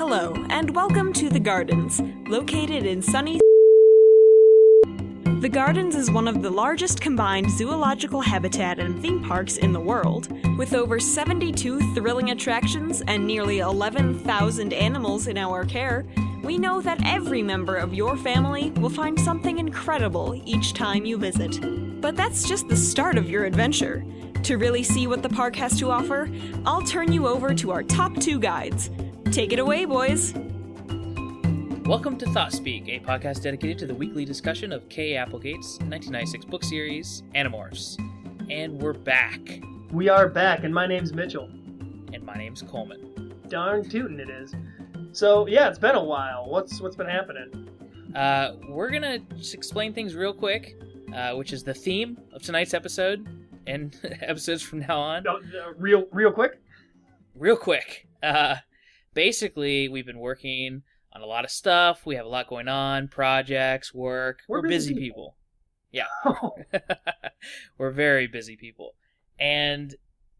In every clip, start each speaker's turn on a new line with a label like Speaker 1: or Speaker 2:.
Speaker 1: Hello, and welcome to The Gardens, located in sunny. The Gardens is one of the largest combined zoological habitat and theme parks in the world. With over 72 thrilling attractions and nearly 11,000 animals in our care, we know that every member of your family will find something incredible each time you visit. But that's just the start of your adventure. To really see what the park has to offer, I'll turn you over to our top two guides. Take it away, boys.
Speaker 2: Welcome to Thought Speak, a podcast dedicated to the weekly discussion of K. Applegate's 1996 book series, Animorphs. And we're back.
Speaker 3: We are back, and my name's Mitchell.
Speaker 2: And my name's Coleman.
Speaker 3: Darn tootin' it is. So yeah, it's been a while. What's what's been happening?
Speaker 2: Uh, we're gonna just explain things real quick, uh, which is the theme of tonight's episode and episodes from now on.
Speaker 3: Uh, real real quick.
Speaker 2: Real quick. Uh, basically, we've been working on a lot of stuff. We have a lot going on, projects, work.
Speaker 3: We're
Speaker 2: We're, busy,
Speaker 3: busy
Speaker 2: people. Yeah.
Speaker 3: Oh,
Speaker 2: We're very busy people. And,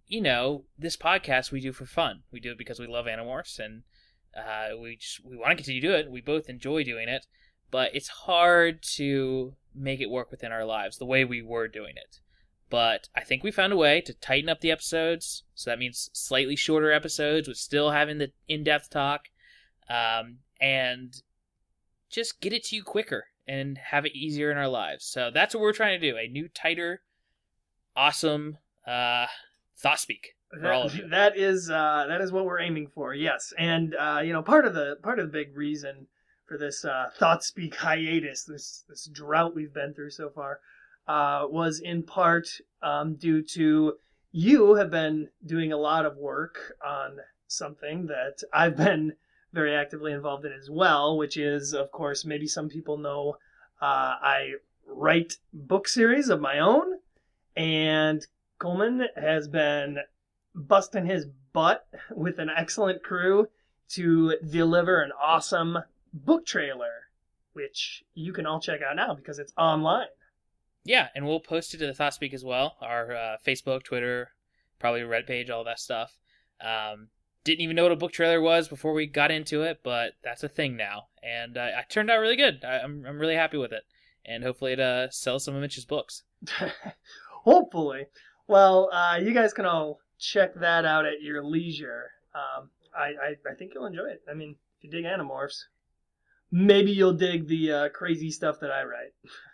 Speaker 2: you know, this podcast we do for fun. We do it because we love Animorphs and uh, we just, we want to continue to do it. We both enjoy doing it, but it's hard to make it work within our lives the way we were doing it. But I think we found a way to tighten up the episodes. So that means slightly shorter episodes with still having the in depth talk um, and just get it to you quicker and have it easier in our lives. So that's what we're trying to do a new, tighter, awesome uh, thought speak for all of you.
Speaker 3: that is uh, that is what we're aiming for. Yes, and uh, you know part of the part of the big reason for this uh, thought speak hiatus, this this drought we've been through so far, uh, was in part um, due to you have been doing a lot of work on something that I've been very actively involved in as well, which is, of course, maybe some people know uh, I write book series of my own, and Coleman has been busting his butt with an excellent crew to deliver an awesome book trailer, which you can all check out now because it's online.
Speaker 2: Yeah, and we'll post it to the Thought Speak as well. Our uh, Facebook, Twitter, probably Red page, all that stuff. Um, didn't even know what a book trailer was before we got into it, but that's a thing now, and uh, it turned out really good. I, I'm I'm really happy with it, and hopefully it uh, sells some of Mitch's books.
Speaker 3: Hopefully. Well, uh, you guys can all check that out at your leisure. Um, I, I, I think you'll enjoy it. I mean, if you dig Animorphs, maybe you'll dig the uh, crazy stuff that I write.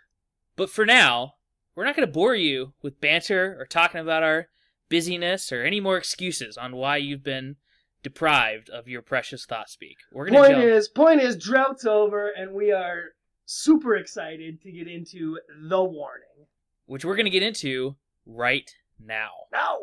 Speaker 2: But for now, we're not going to bore you with banter or talking about our busyness or any more excuses on why you've been deprived of your precious thought speak. We're to
Speaker 3: Point
Speaker 2: jump.
Speaker 3: is, point is, drought's over, and we are super excited to get into the warning.
Speaker 2: which we're going to get into right now.
Speaker 3: Now,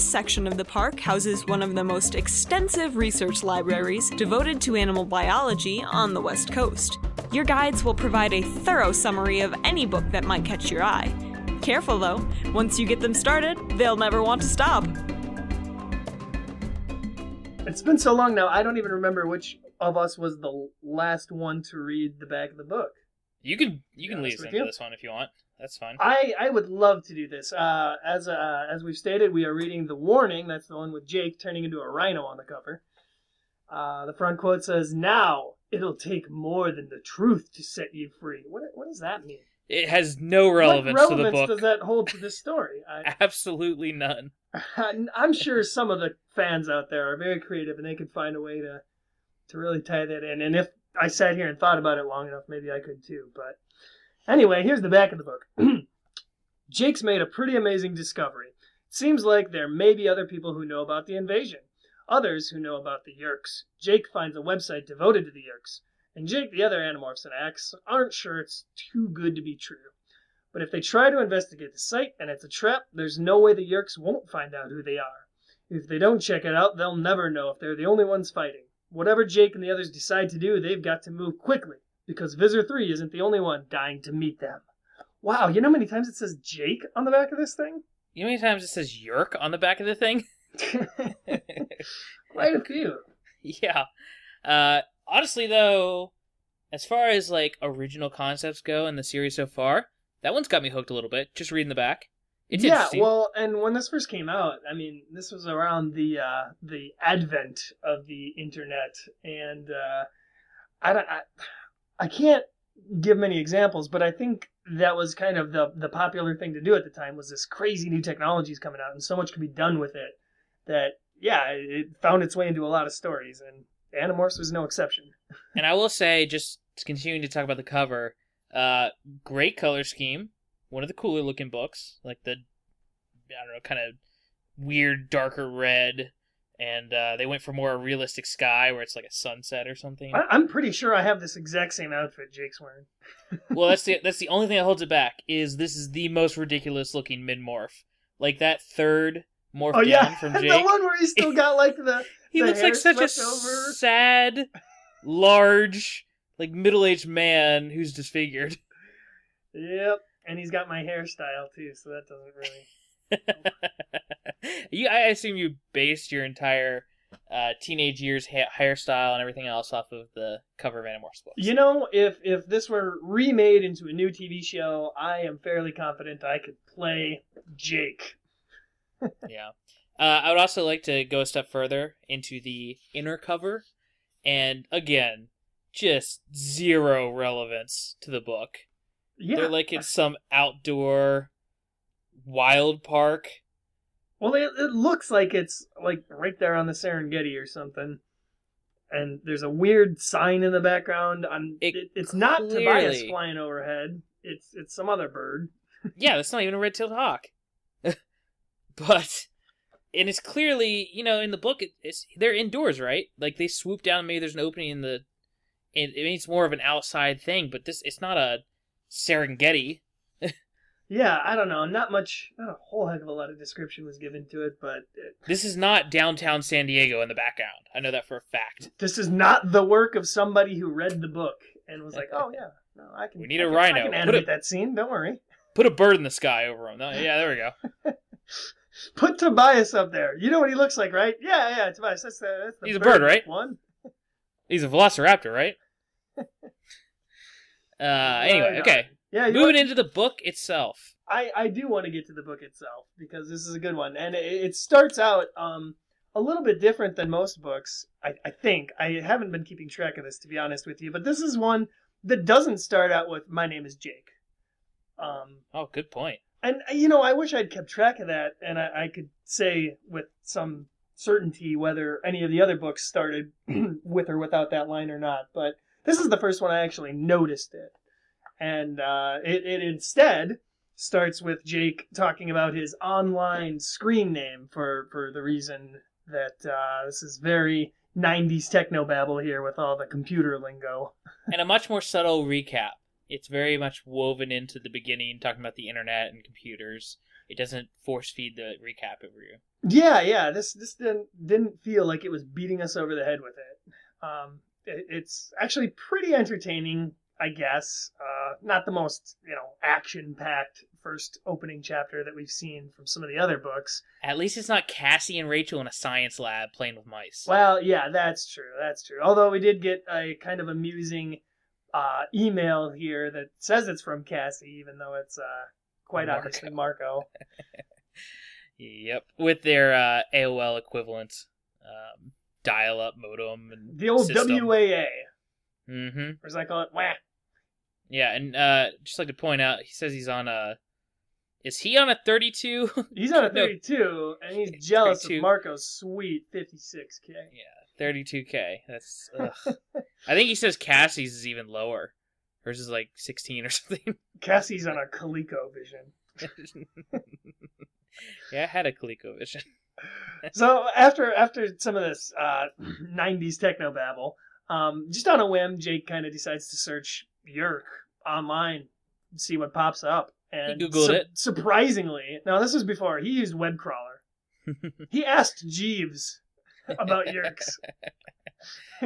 Speaker 1: This section of the park houses one of the most extensive research libraries devoted to animal biology on the West Coast. Your guides will provide a thorough summary of any book that might catch your eye. Careful though, once you get them started, they'll never want to stop.
Speaker 3: it's been so long now, I don't even remember which of us was the last one to read the back of the book.
Speaker 2: You can you can
Speaker 3: Yeah,
Speaker 2: lead us into this one if you want. That's fine.
Speaker 3: I, I would love to do this. Uh, as uh, as we've stated, we are reading the warning. That's the one with Jake turning into a rhino on the cover. Uh, the front quote says, "Now it'll take more than the truth to set you free." What what does that mean?
Speaker 2: It has no relevance,
Speaker 3: what
Speaker 2: to the
Speaker 3: relevance
Speaker 2: book.
Speaker 3: does that hold to this story? I,
Speaker 2: Absolutely none.
Speaker 3: I'm sure some of the fans out there are very creative and they could find a way to to really tie that in. And if I sat here and thought about it long enough, maybe I could too. But anyway, here's the back of the book. Jake's made a pretty amazing discovery. Seems like there may be other people who know about the invasion, others who know about the Yeerks. Jake finds a website devoted to the Yeerks, and Jake, the other Animorphs and Ax, aren't sure it's too good to be true. But if they try to investigate the site and it's a trap, there's no way the Yeerks won't find out who they are. If they don't check it out, they'll never know if they're the only ones fighting. Whatever Jake and the others decide to do, they've got to move quickly, because Visser 3 isn't the only one dying to meet them. Wow, you know how many times it says Jake on the back of this thing?
Speaker 2: You know how many times it says Yeerk on the back of the thing?
Speaker 3: Quite a few.
Speaker 2: yeah. Uh, honestly, though, as far as like original concepts go in the series so far, that one's got me hooked a little bit. Just reading the back, It's
Speaker 3: yeah, well, and when this first came out, I mean, this was around the uh, the advent of the internet, and uh, I, don't- I I can't give many examples, but I think that was kind of the the popular thing to do at the time was this crazy new technologies coming out, and so much could be done with it that yeah, it it found its way into a lot of stories, and Animorphs was no exception.
Speaker 2: And I will say, just continuing to talk about the cover, uh, great color scheme. One of the cooler looking books, like the, I don't know, kind of weird darker red, and uh, they went for more a realistic sky where it's like a sunset or something.
Speaker 3: I, I'm pretty sure I have this exact same outfit Jake's wearing.
Speaker 2: well, that's the that's the only thing that holds it back is this is the most ridiculous looking mid morph. Like that third morph
Speaker 3: Oh yeah,
Speaker 2: from
Speaker 3: the one where he's still got like the
Speaker 2: he
Speaker 3: the
Speaker 2: looks like such a
Speaker 3: over.
Speaker 2: sad, large, like middle aged man who's disfigured.
Speaker 3: Yep, and he's got my hairstyle too, so that doesn't really.
Speaker 2: You, I assume you based your entire uh, teenage years ha- hairstyle and everything else off of the cover of Animorphs books.
Speaker 3: You know, if if this were remade into a new TV show, I am fairly confident I could play Jake.
Speaker 2: yeah. Uh, I would also like to go a step further into the inner cover, and again, just zero relevance to the book.
Speaker 3: Yeah.
Speaker 2: They're like in some outdoor wild park.
Speaker 3: well, it, it looks like it's like right there on the Serengeti or something. And there's a weird sign in the background. On
Speaker 2: It
Speaker 3: it, it's not Tobias flying overhead. It's it's some other bird.
Speaker 2: yeah, that's not even a red-tailed hawk. but and it's clearly, you know, in the book, it, it's they're indoors, right? Like they swoop down. Maybe there's an opening in the. And I mean, it's more of an outside thing, but this it's not a Serengeti.
Speaker 3: Yeah, I don't know. Not much. Not a whole heck of a lot of description was given to it, but it,
Speaker 2: This is not downtown San Diego in the background. I know that for a fact.
Speaker 3: this is not the work of somebody who read the book and was like, "Oh yeah, no, I can."
Speaker 2: We need
Speaker 3: I
Speaker 2: a
Speaker 3: can-
Speaker 2: rhino.
Speaker 3: I can
Speaker 2: Put
Speaker 3: animate
Speaker 2: a-
Speaker 3: that scene. Don't worry.
Speaker 2: Put a bird in the sky over him. No, yeah, there we go.
Speaker 3: Put Tobias up there. You know what he looks like, right? Yeah, yeah, Tobias. That's the that's the
Speaker 2: He's a bird, right?
Speaker 3: One.
Speaker 2: He's a velociraptor, right? Uh, anyway, okay.
Speaker 3: Yeah,
Speaker 2: Moving into the book itself.
Speaker 3: I I do want to get to the book itself because this is a good one, and it, it starts out um a little bit different than most books. I I think I haven't been keeping track of this to be honest with you, but this is one that doesn't start out with "My name is Jake." Um,
Speaker 2: Oh, good point.
Speaker 3: And you know, I wish I'd kept track of that, and I, I could say with some certainty whether any of the other books started with or without that line or not. But this is the first one I actually noticed it, and uh, it, it instead starts with Jake talking about his online screen name for for the reason that uh, this is very 90s technobabble here with all the computer lingo.
Speaker 2: and a much more subtle recap. It's very much woven into the beginning, talking about the internet and computers. It doesn't force feed the recap over you.
Speaker 3: Yeah, yeah. This this didn't didn't feel like it was beating us over the head with it. Um, it it's actually pretty entertaining, I guess. Uh, not the most you know action packed first opening chapter that we've seen from some of the other books.
Speaker 2: At least it's not Cassie and Rachel in a science lab playing with mice.
Speaker 3: Well, yeah, that's true. That's true. Although we did get a kind of amusing uh, email here that says it's from Cassie, even though it's uh, quite
Speaker 2: Marco.
Speaker 3: obviously Marco.
Speaker 2: Yep, with their uh, AOL equivalent, um, dial-up modem and
Speaker 3: The old
Speaker 2: system.
Speaker 3: WAA,
Speaker 2: Mm-hmm.
Speaker 3: or as I call it, wah.
Speaker 2: Yeah, and uh, just like to point out, he says he's on a. Is he on a 32?
Speaker 3: He's on a
Speaker 2: No.
Speaker 3: 32, and he's jealous
Speaker 2: 32.
Speaker 3: of Marco's sweet 56k.
Speaker 2: yeah, 32k. That's. I think he says Cassie's is even lower. Hers is like 16 or something.
Speaker 3: Cassie's on a ColecoVision.
Speaker 2: yeah, I had a ColecoVision.
Speaker 3: So after after some of this uh, 90s techno babble, um, just on a whim, Jake kind of decides to search Yeerk online, see what pops up. And
Speaker 2: He Googled it.
Speaker 3: Surprisingly, now this was before he used web crawler. he asked Jeeves about Yeerks.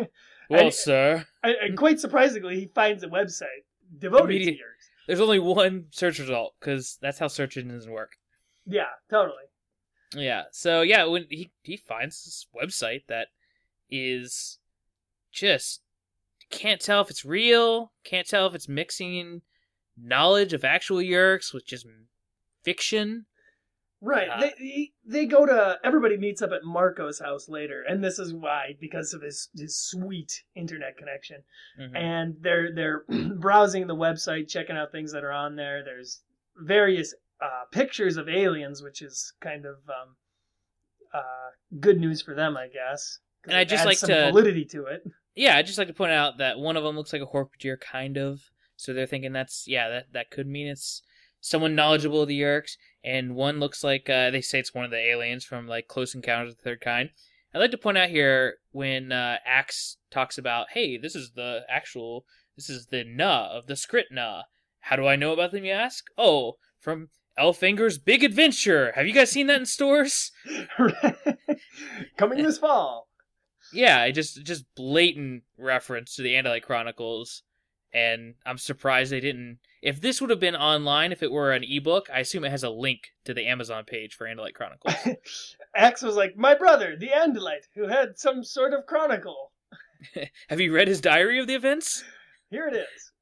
Speaker 2: well,
Speaker 3: And-
Speaker 2: sir,
Speaker 3: and, and quite surprisingly, he finds a website devoted
Speaker 2: Immediate-
Speaker 3: to Yeerks.
Speaker 2: there's only one search result because that's how search engines work.
Speaker 3: Yeah, totally.
Speaker 2: Yeah. So yeah, when he he finds this website that is just can't tell if it's real, can't tell if it's mixing knowledge of actual Yeerks with just fiction.
Speaker 3: Right.
Speaker 2: Uh,
Speaker 3: they they go to everybody meets up at Marco's house later, and this is why because of his his sweet internet connection.
Speaker 2: Mhm.
Speaker 3: And they're they're browsing the website, checking out things that are on there. There's various uh, pictures of aliens, which is kind of um, uh, good news for them, I guess.
Speaker 2: And I'd just like
Speaker 3: some
Speaker 2: to-
Speaker 3: validity to it.
Speaker 2: Yeah, I'd just like to point out that one of them looks like a Hork-Bajir, kind of. So they're thinking that's yeah, that that could mean it's someone knowledgeable of the Yeerks, and one looks like uh, they say it's one of the aliens from like Close Encounters of the Third Kind. I'd like to point out here when uh, Ax talks about, hey, this is the actual, this is the Na of the Skrit Na. How do I know about them? You ask. Oh, from Elfangor's Big Adventure. Have you guys seen that in stores?
Speaker 3: Coming this fall.
Speaker 2: Yeah, just just blatant reference to the Andalite Chronicles, and I'm surprised they didn't. If this would have been online, if it were an ebook, I assume it has a link to the Amazon page for Andalite Chronicles.
Speaker 3: Ax was like, my brother, the Andalite, who had some sort of chronicle.
Speaker 2: have you read his diary of the events?
Speaker 3: Here it is.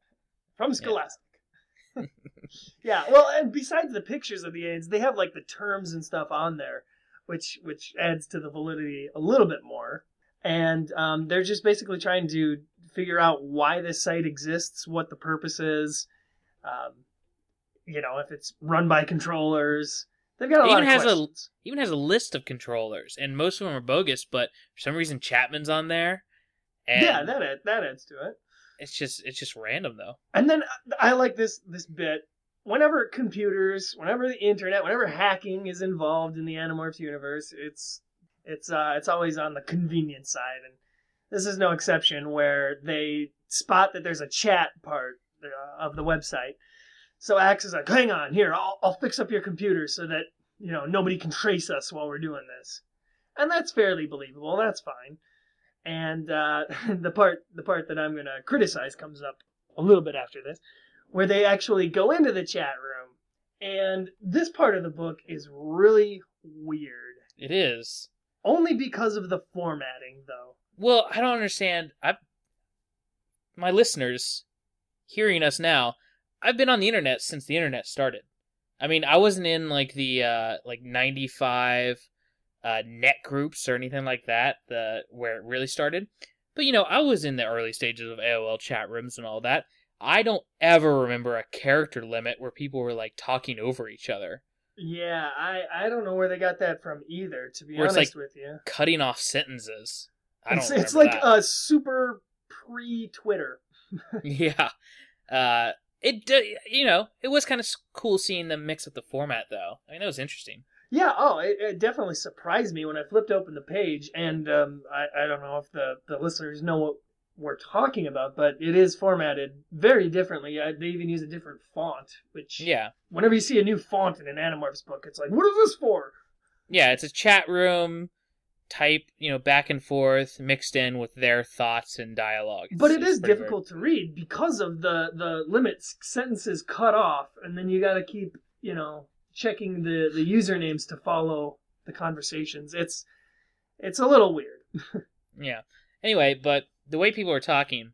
Speaker 3: From Scholastic. yeah, well, and besides the pictures of the aids, they have like the terms and stuff on there, which which adds to the validity a little bit more. And um, they're just basically trying to figure out why this site exists, what the purpose is, um, you know, if it's run by controllers. They've got a
Speaker 2: It
Speaker 3: lot
Speaker 2: even
Speaker 3: of
Speaker 2: has a- Even has a list of controllers, and most of them are bogus. But for some reason, Chapman's on there, and
Speaker 3: yeah, that ad- that adds to it.
Speaker 2: it's just it's just random though.
Speaker 3: And then I like this this bit. Whenever computers, whenever the internet, whenever hacking is involved in the Animorphs universe, it's it's uh it's always on the convenience side, and this is no exception. Where they spot that there's a chat part uh, of the website, so Ax is like, "Hang on, here, I'll I'll fix up your computer so that you know nobody can trace us while we're doing this," and that's fairly believable. That's fine. And uh, the part the part that I'm gonna criticize comes up a little bit after this, where they actually go into the chat room, and this part of the book is really weird.
Speaker 2: It is.
Speaker 3: Only because of the formatting, though.
Speaker 2: Well, I don't understand. I my listeners hearing us now, I've been on the internet since the internet started. I mean, I wasn't in like the uh like 95 uh net groups or anything like that, the where it really started. But you know, I was in the early stages of AOL chat rooms and all that. I don't ever remember a character limit where people were like talking over each other,
Speaker 3: Yeah, I I don't know where they got that from either. To be
Speaker 2: Where
Speaker 3: honest with you,
Speaker 2: cutting off sentences. I don't
Speaker 3: it's, it's like
Speaker 2: that.
Speaker 3: a super pre-Twitter.
Speaker 2: yeah. Uh, it you know it was kind of cool seeing them mix up the format though. I mean that was interesting.
Speaker 3: Yeah, oh, it, it definitely surprised me when I flipped open the page, and um, I, I don't know if the, the listeners know what we're talking about, but it is formatted very differently. Uh, they even use a different font, which,
Speaker 2: Yeah,
Speaker 3: whenever you see a new font in an Animorphs book, it's like, what is this for?
Speaker 2: yeah. It's a chat room type, you know, back and forth mixed in with their thoughts and dialogue. It's-
Speaker 3: But
Speaker 2: it's
Speaker 3: is difficult to read because of the, the limits, sentences cut off, and then you gotta keep, you know, checking the, the usernames to follow the conversations. It's, it's a little weird.
Speaker 2: Yeah. Anyway, but the way people are talking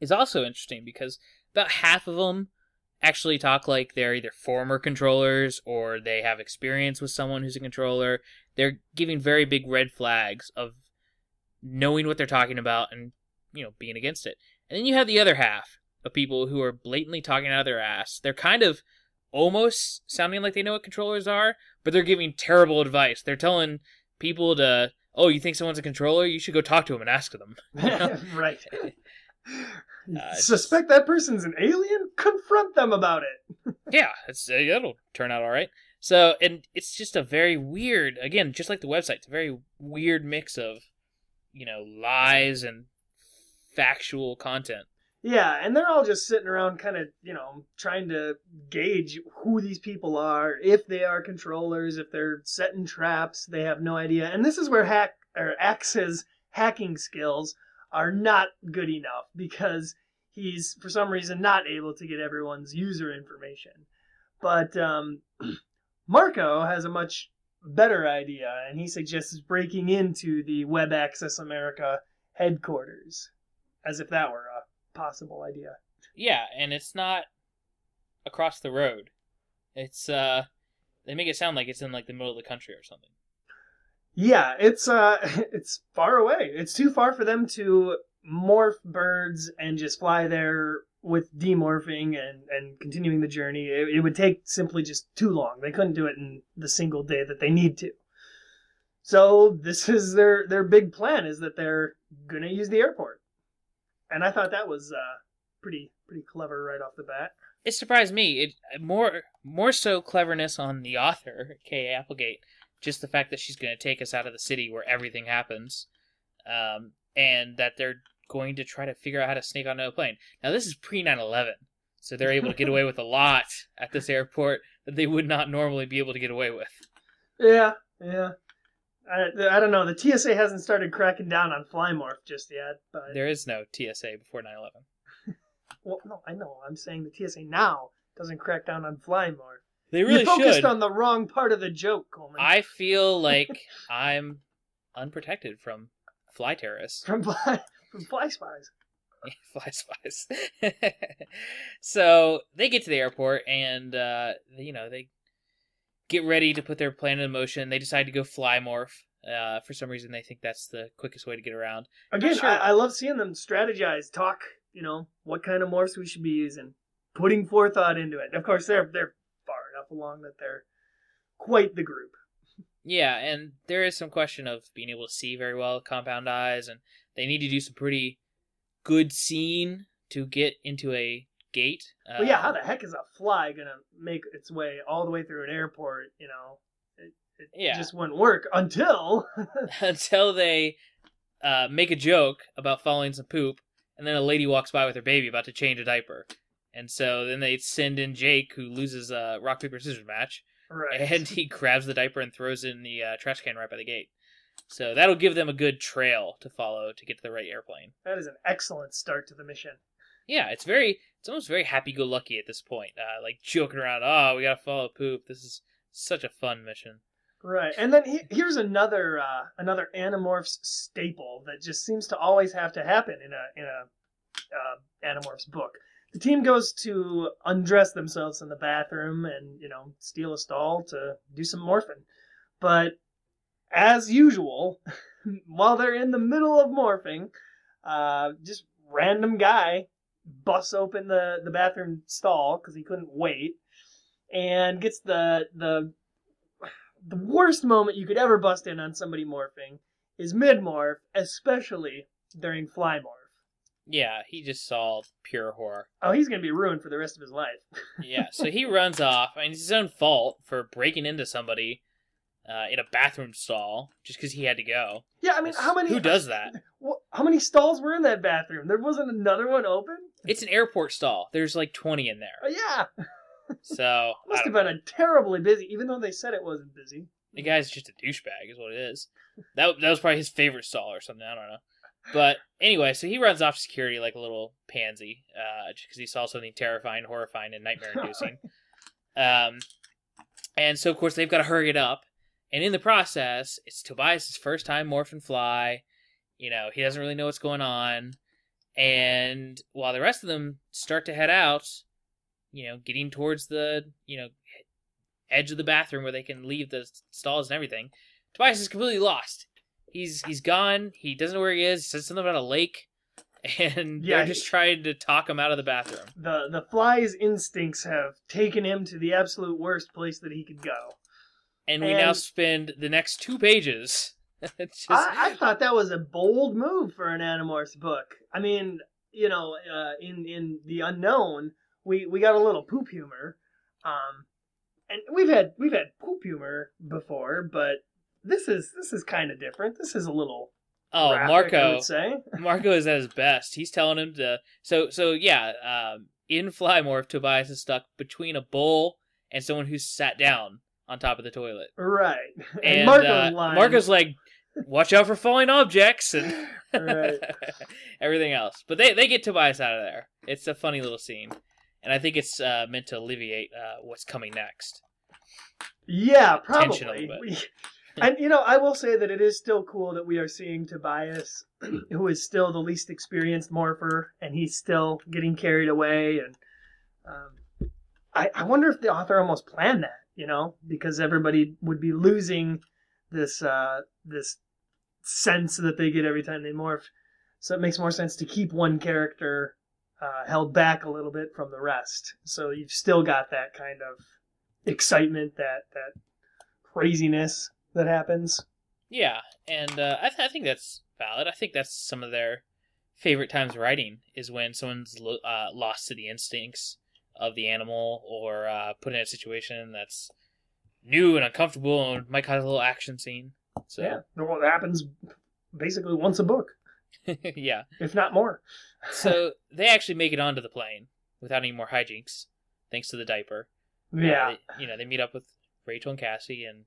Speaker 2: is also interesting because about half of them actually talk like they're either former controllers or they have experience with someone who's a controller. They're giving very big red flags of knowing what they're talking about and you know being against it. And then you have the other half of people who are blatantly talking out of their ass. They're kind of almost sounding like they know what controllers are, but they're giving terrible advice. They're telling people to, "Oh, you think someone's a controller? You should go talk to them and ask them."
Speaker 3: right.
Speaker 2: Uh,
Speaker 3: Suspect that person's an alien? Confront them about it.
Speaker 2: yeah, it's uh, it'll turn out all right. So, and it's just a very weird, again, just like the website, it's a very weird mix of, you know, lies and factual content.
Speaker 3: Yeah, and they're all just sitting around kind of, you know, trying to gauge who these people are, if they are controllers, if they're setting traps, they have no idea. And this is where hack or Ax's hacking skills are not good enough because he's for some reason not able to get everyone's user information. But um, Marco has a much better idea, and he suggests breaking into the Web Access America headquarters, as if that were possible idea.
Speaker 2: Yeah, and it's not across the road. It's uh They make it sound like it's in like the middle of the country or something.
Speaker 3: Yeah, it's uh, it's far away. It's too far for them to morph birds and just fly there with demorphing and and continuing the journey. It, it would take simply just too long. They couldn't do it in the single day that they need to. So this is their their big plan is that they're gonna use the airport, and I thought that was uh, pretty pretty clever right off the bat.
Speaker 2: It surprised me. It more more so cleverness on the author, Kay Applegate. Just the fact that she's going to take us out of the city where everything happens, um, and that they're going to try to figure out how to sneak onto a plane. Now this is pre 9/11, so they're able to get away with a lot at this airport that they would not normally be able to get away with.
Speaker 3: Yeah, yeah. I, I don't know. The TSA hasn't started cracking down on Flymorph just yet, but
Speaker 2: There is no TSA before 9/11.
Speaker 3: well, no, I know. I'm saying the TSA now doesn't crack down on Flymorph.
Speaker 2: They really
Speaker 3: you focused
Speaker 2: should.
Speaker 3: on the wrong part of the joke, Coleman.
Speaker 2: I feel like I'm unprotected from fly terrorists.
Speaker 3: from Fly from Fly Spies.
Speaker 2: fly spies. so they get to the airport and uh, you know they get ready to put their plan in motion. They decide to go fly morph. Uh, for some reason, they think that's the quickest way to get around.
Speaker 3: Again,
Speaker 2: sure.
Speaker 3: I, I love seeing them strategize, talk. You know what kind of morphs we should be using, putting forethought into it. Of course, they're they're far enough along that they're quite the group.
Speaker 2: Yeah, and there is some question of being able to see very well compound eyes, and they need to do some pretty good seeing to get into a gate. Uh,
Speaker 3: Well, yeah, how the heck is a fly gonna make its way all the way through an airport? You know, it, it
Speaker 2: Yeah.
Speaker 3: just wouldn't work until
Speaker 2: until they uh, make a joke about following some poop, and then a lady walks by with her baby about to change a diaper. And so then they send in Jake, who loses a rock paper scissors match,
Speaker 3: right.
Speaker 2: and he grabs the diaper and throws it in the uh, trash can right by the gate. So that'll give them a good trail to follow to get to the right airplane.
Speaker 3: that is an excellent start to the mission.
Speaker 2: Yeah, it's very, it's almost very happy-go-lucky at this point. Uh, like joking around, oh, we gotta follow poop. This is such a fun mission.
Speaker 3: Right, and then he, here's another uh, another Animorphs staple that just seems to always have to happen in a in a uh, Animorphs book. The team goes to undress themselves in the bathroom and you know steal a stall to do some morphing, but as usual, while they're in the middle of morphing, uh, just random guy busts open the the bathroom stall because he couldn't wait and gets the the the worst moment you could ever bust in on somebody morphing is mid morph, especially during fly morph.
Speaker 2: Yeah, he just saw pure horror.
Speaker 3: Oh, he's gonna be ruined for the rest of his life.
Speaker 2: yeah, so he runs off. I mean, it's his own fault for breaking into somebody uh, in a bathroom stall just because he had to go.
Speaker 3: Yeah, I mean, how many?
Speaker 2: Who does that?
Speaker 3: How many stalls were in that bathroom? There wasn't another one open.
Speaker 2: It's an airport stall. There's like 20 in there.
Speaker 3: Oh, yeah,
Speaker 2: So
Speaker 3: must have been a terribly busy, even though they said it wasn't busy.
Speaker 2: The guy's just a douchebag, is what it is. That that was probably his favorite stall or something. I don't know. But anyway, so he runs off to security like a little pansy, uh, just because he saw something terrifying, horrifying, and nightmare-inducing. um, and so of course they've got to hurry it up, and in the process, it's Tobias's first time morph and fly. You know, he doesn't really know what's going on, and while the rest of them start to head out, you know, getting towards the you know edge of the bathroom where they can leave the stalls and everything. Tobias is completely lost. He's he's gone. He doesn't know where he is. He says something about a lake, and
Speaker 3: Yeah,
Speaker 2: they're
Speaker 3: he-
Speaker 2: just trying to talk him out of the bathroom.
Speaker 3: The the fly's instincts have taken him to the absolute worst place that he could go.
Speaker 2: And we now spend the next two pages. just,
Speaker 3: I, I thought that was a bold move for an Animorphs book. I mean, you know, uh, in in the unknown, we we got a little poop humor, um, and we've had we've had poop humor before, but this is this is kind of different. This is a little
Speaker 2: oh,
Speaker 3: graphic, I
Speaker 2: Marco.
Speaker 3: would say.
Speaker 2: Marco is at his best. He's telling him to. So so yeah. Um, in Flymorph, Tobias is stuck between a bowl and someone who's sat down on top of the toilet.
Speaker 3: right.
Speaker 2: And,
Speaker 3: Marco's
Speaker 2: uh, Marco's like, "Watch out for falling objects," and
Speaker 3: Right.
Speaker 2: everything else. But they they get Tobias out of there. It's a funny little scene, and I think it's uh, meant to alleviate uh, what's coming next.
Speaker 3: Yeah, probably.
Speaker 2: little bit.
Speaker 3: We- and you know, I will say that it is still cool that we are seeing Tobias, who is still the least experienced morpher, and he's still getting carried away. And um, I, I wonder if the author almost planned that. you know, because everybody would be losing this uh, this sense that they get every time they morph. So it makes more sense to keep one character uh, held back a little bit from the rest. So you've still got that kind of excitement, that that craziness that happens.
Speaker 2: Yeah, and uh, I, th- I think that's valid. I think that's some of their favorite times writing is when someone's lo- uh, lost to the instincts of the animal or uh, put in a situation that's new and uncomfortable and might cause a little action scene. So
Speaker 3: Yeah, well, it happens basically once a book,
Speaker 2: yeah.
Speaker 3: if not more.
Speaker 2: So they actually make it onto the plane without any more hijinks, thanks to the diaper. Uh,
Speaker 3: Yeah,
Speaker 2: they- you know, they meet up with Rachel and Cassie and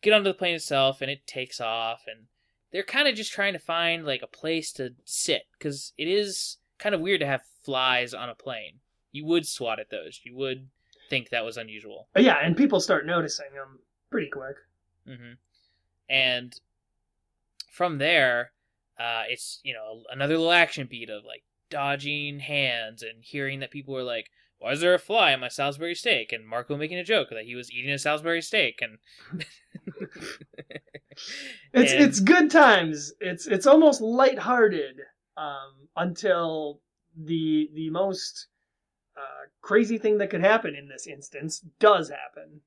Speaker 2: get onto the plane itself, and it takes off, and they're kind of just trying to find like a place to sit because it is kind of weird to have flies on a plane. You would swat at those. You would think that was unusual.
Speaker 3: yeah, and people start noticing them pretty quick.
Speaker 2: hmm And from there, uh, it's you know another little action beat of like dodging hands and hearing that people were like, "Why is there a fly on my Salisbury steak?" and Marco making a joke that he was eating a Salisbury steak, and
Speaker 3: It's
Speaker 2: And-
Speaker 3: it's good times. It's it's almost lighthearted um, until the the most uh, crazy thing that could happen in this instance does happen.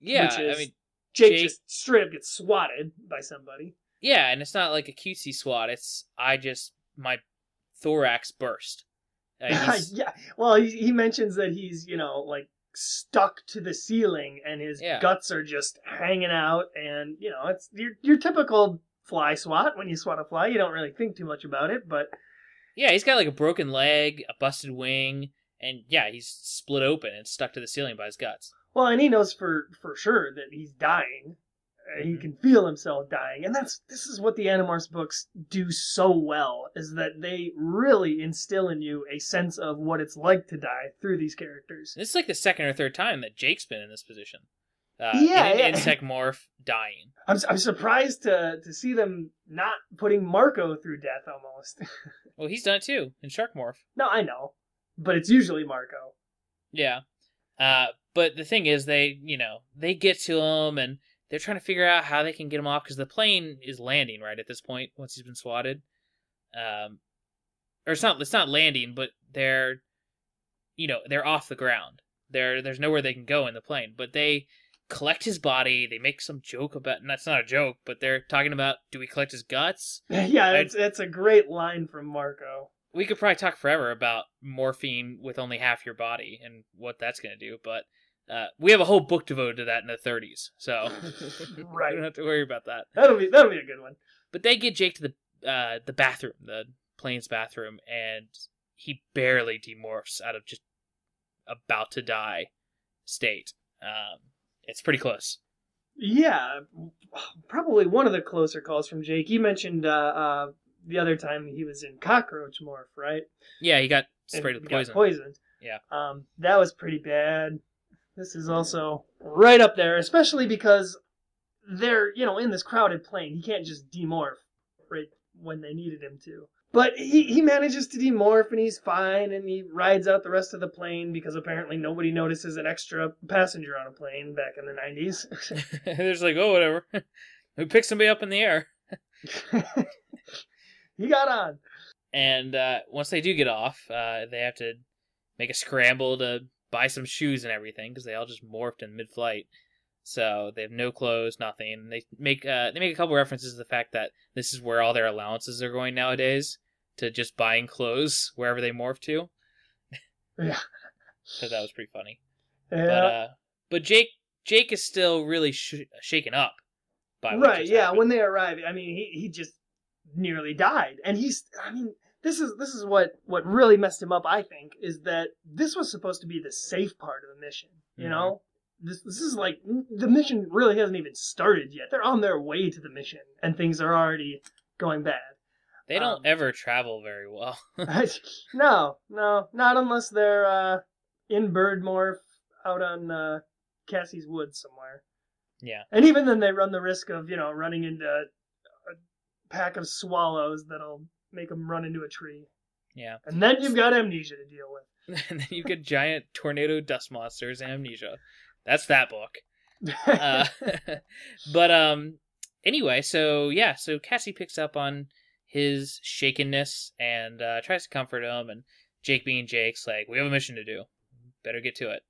Speaker 2: yeah,
Speaker 3: which is
Speaker 2: I mean,
Speaker 3: Jake,
Speaker 2: Jake-
Speaker 3: just straight up gets swatted by somebody.
Speaker 2: yeah, and it's not like a cutesy swat. It's I just my thorax burst. Uh,
Speaker 3: yeah. Well, he, he mentions that he's you know like stuck to the ceiling and his
Speaker 2: Yeah.
Speaker 3: guts are just hanging out, and you know it's your your typical fly swat. When you swat a fly, you don't really think too much about it, but
Speaker 2: yeah, he's got like a broken leg, a busted wing, and yeah, he's split open and stuck to the ceiling by his guts.
Speaker 3: Well, and he knows for for sure that he's dying. Uh, He
Speaker 2: Mhm.
Speaker 3: can feel himself dying, and that's this is what the Animorphs books do so well is that they really instill in you a sense of what it's like to die through these characters.
Speaker 2: This is like the second or third time that Jake's been in this position. Uh,
Speaker 3: Yeah,
Speaker 2: in
Speaker 3: yeah.
Speaker 2: insect morph dying.
Speaker 3: I'm I'm surprised to to see them not putting Marco through death almost.
Speaker 2: Well, he's done it too in shark morph.
Speaker 3: no, I know, but it's usually Marco.
Speaker 2: Yeah. Uh, but the thing is, they you know they get to him and they're trying to figure out how they can get him off because the plane is landing right at this point once he's been swatted. Um, or it's not it's not landing, but they're you know they're off the ground. There there's nowhere they can go in the plane, but they collect his body. They make some joke about and that's not a joke, but they're talking about do we collect his guts?
Speaker 3: yeah, it's it's a great line from Marco.
Speaker 2: We could probably talk forever about morphine with only half your body and what that's going to do, but uh, we have a whole book devoted to that in the 30s, so we
Speaker 3: Right.
Speaker 2: don't have to worry about that.
Speaker 3: That'll be that'll be a good one.
Speaker 2: But they get Jake to the uh, the bathroom, the plane's bathroom, and he barely demorphs out of just about to die state. Um, it's pretty close.
Speaker 3: Yeah, probably one of the closer calls from Jake. You mentioned uh, uh, the other time he was in cockroach morph, right?
Speaker 2: Yeah, he got
Speaker 3: And
Speaker 2: sprayed with
Speaker 3: he got
Speaker 2: poison.
Speaker 3: poisoned.
Speaker 2: Yeah.
Speaker 3: Um, that was pretty bad. This is also right up there, especially because they're you know in this crowded plane. He can't just demorph right when they needed him to. But he, he manages to demorph and he's fine and he rides out the rest of the plane because apparently nobody notices an extra passenger on a plane back in the 90s.
Speaker 2: They're just like, oh, whatever. we pick somebody up in the air.
Speaker 3: he got on.
Speaker 2: And uh, once they do get off, uh, they have to make a scramble to buy some shoes and everything because they all just morphed in mid-flight. So they have no clothes, nothing. They make uh, they make a couple references to the fact that this is where all their allowances are going nowadays to just buying clothes wherever they morph to.
Speaker 3: Yeah.
Speaker 2: So that was pretty funny.
Speaker 3: Yeah.
Speaker 2: But uh, but Jake Jake is still really sh- shaken up by what
Speaker 3: right yeah
Speaker 2: happened.
Speaker 3: when they arrive i mean he, he just nearly died and he's i mean this is this is what what really messed him up i think is that this was supposed to be the safe part of the mission you
Speaker 2: Mhm.
Speaker 3: know this this is like the mission really hasn't even started yet they're on their way to the mission and things are already going bad
Speaker 2: they don't
Speaker 3: um,
Speaker 2: ever travel very well.
Speaker 3: no no not unless they're uh in bird morph out on uh cassie's woods somewhere
Speaker 2: yeah.
Speaker 3: And even then, they run the risk of, you know, running into pack of swallows that'll make them run into a tree.
Speaker 2: Yeah.
Speaker 3: And then you've got amnesia to deal with.
Speaker 2: and then you get giant tornado dust monsters and amnesia. That's that book. uh, but um, anyway, so yeah, so Cassie picks up on his shakenness and uh, tries to comfort him, and Jake being Jake's like, "We have a mission to do. Better get to it."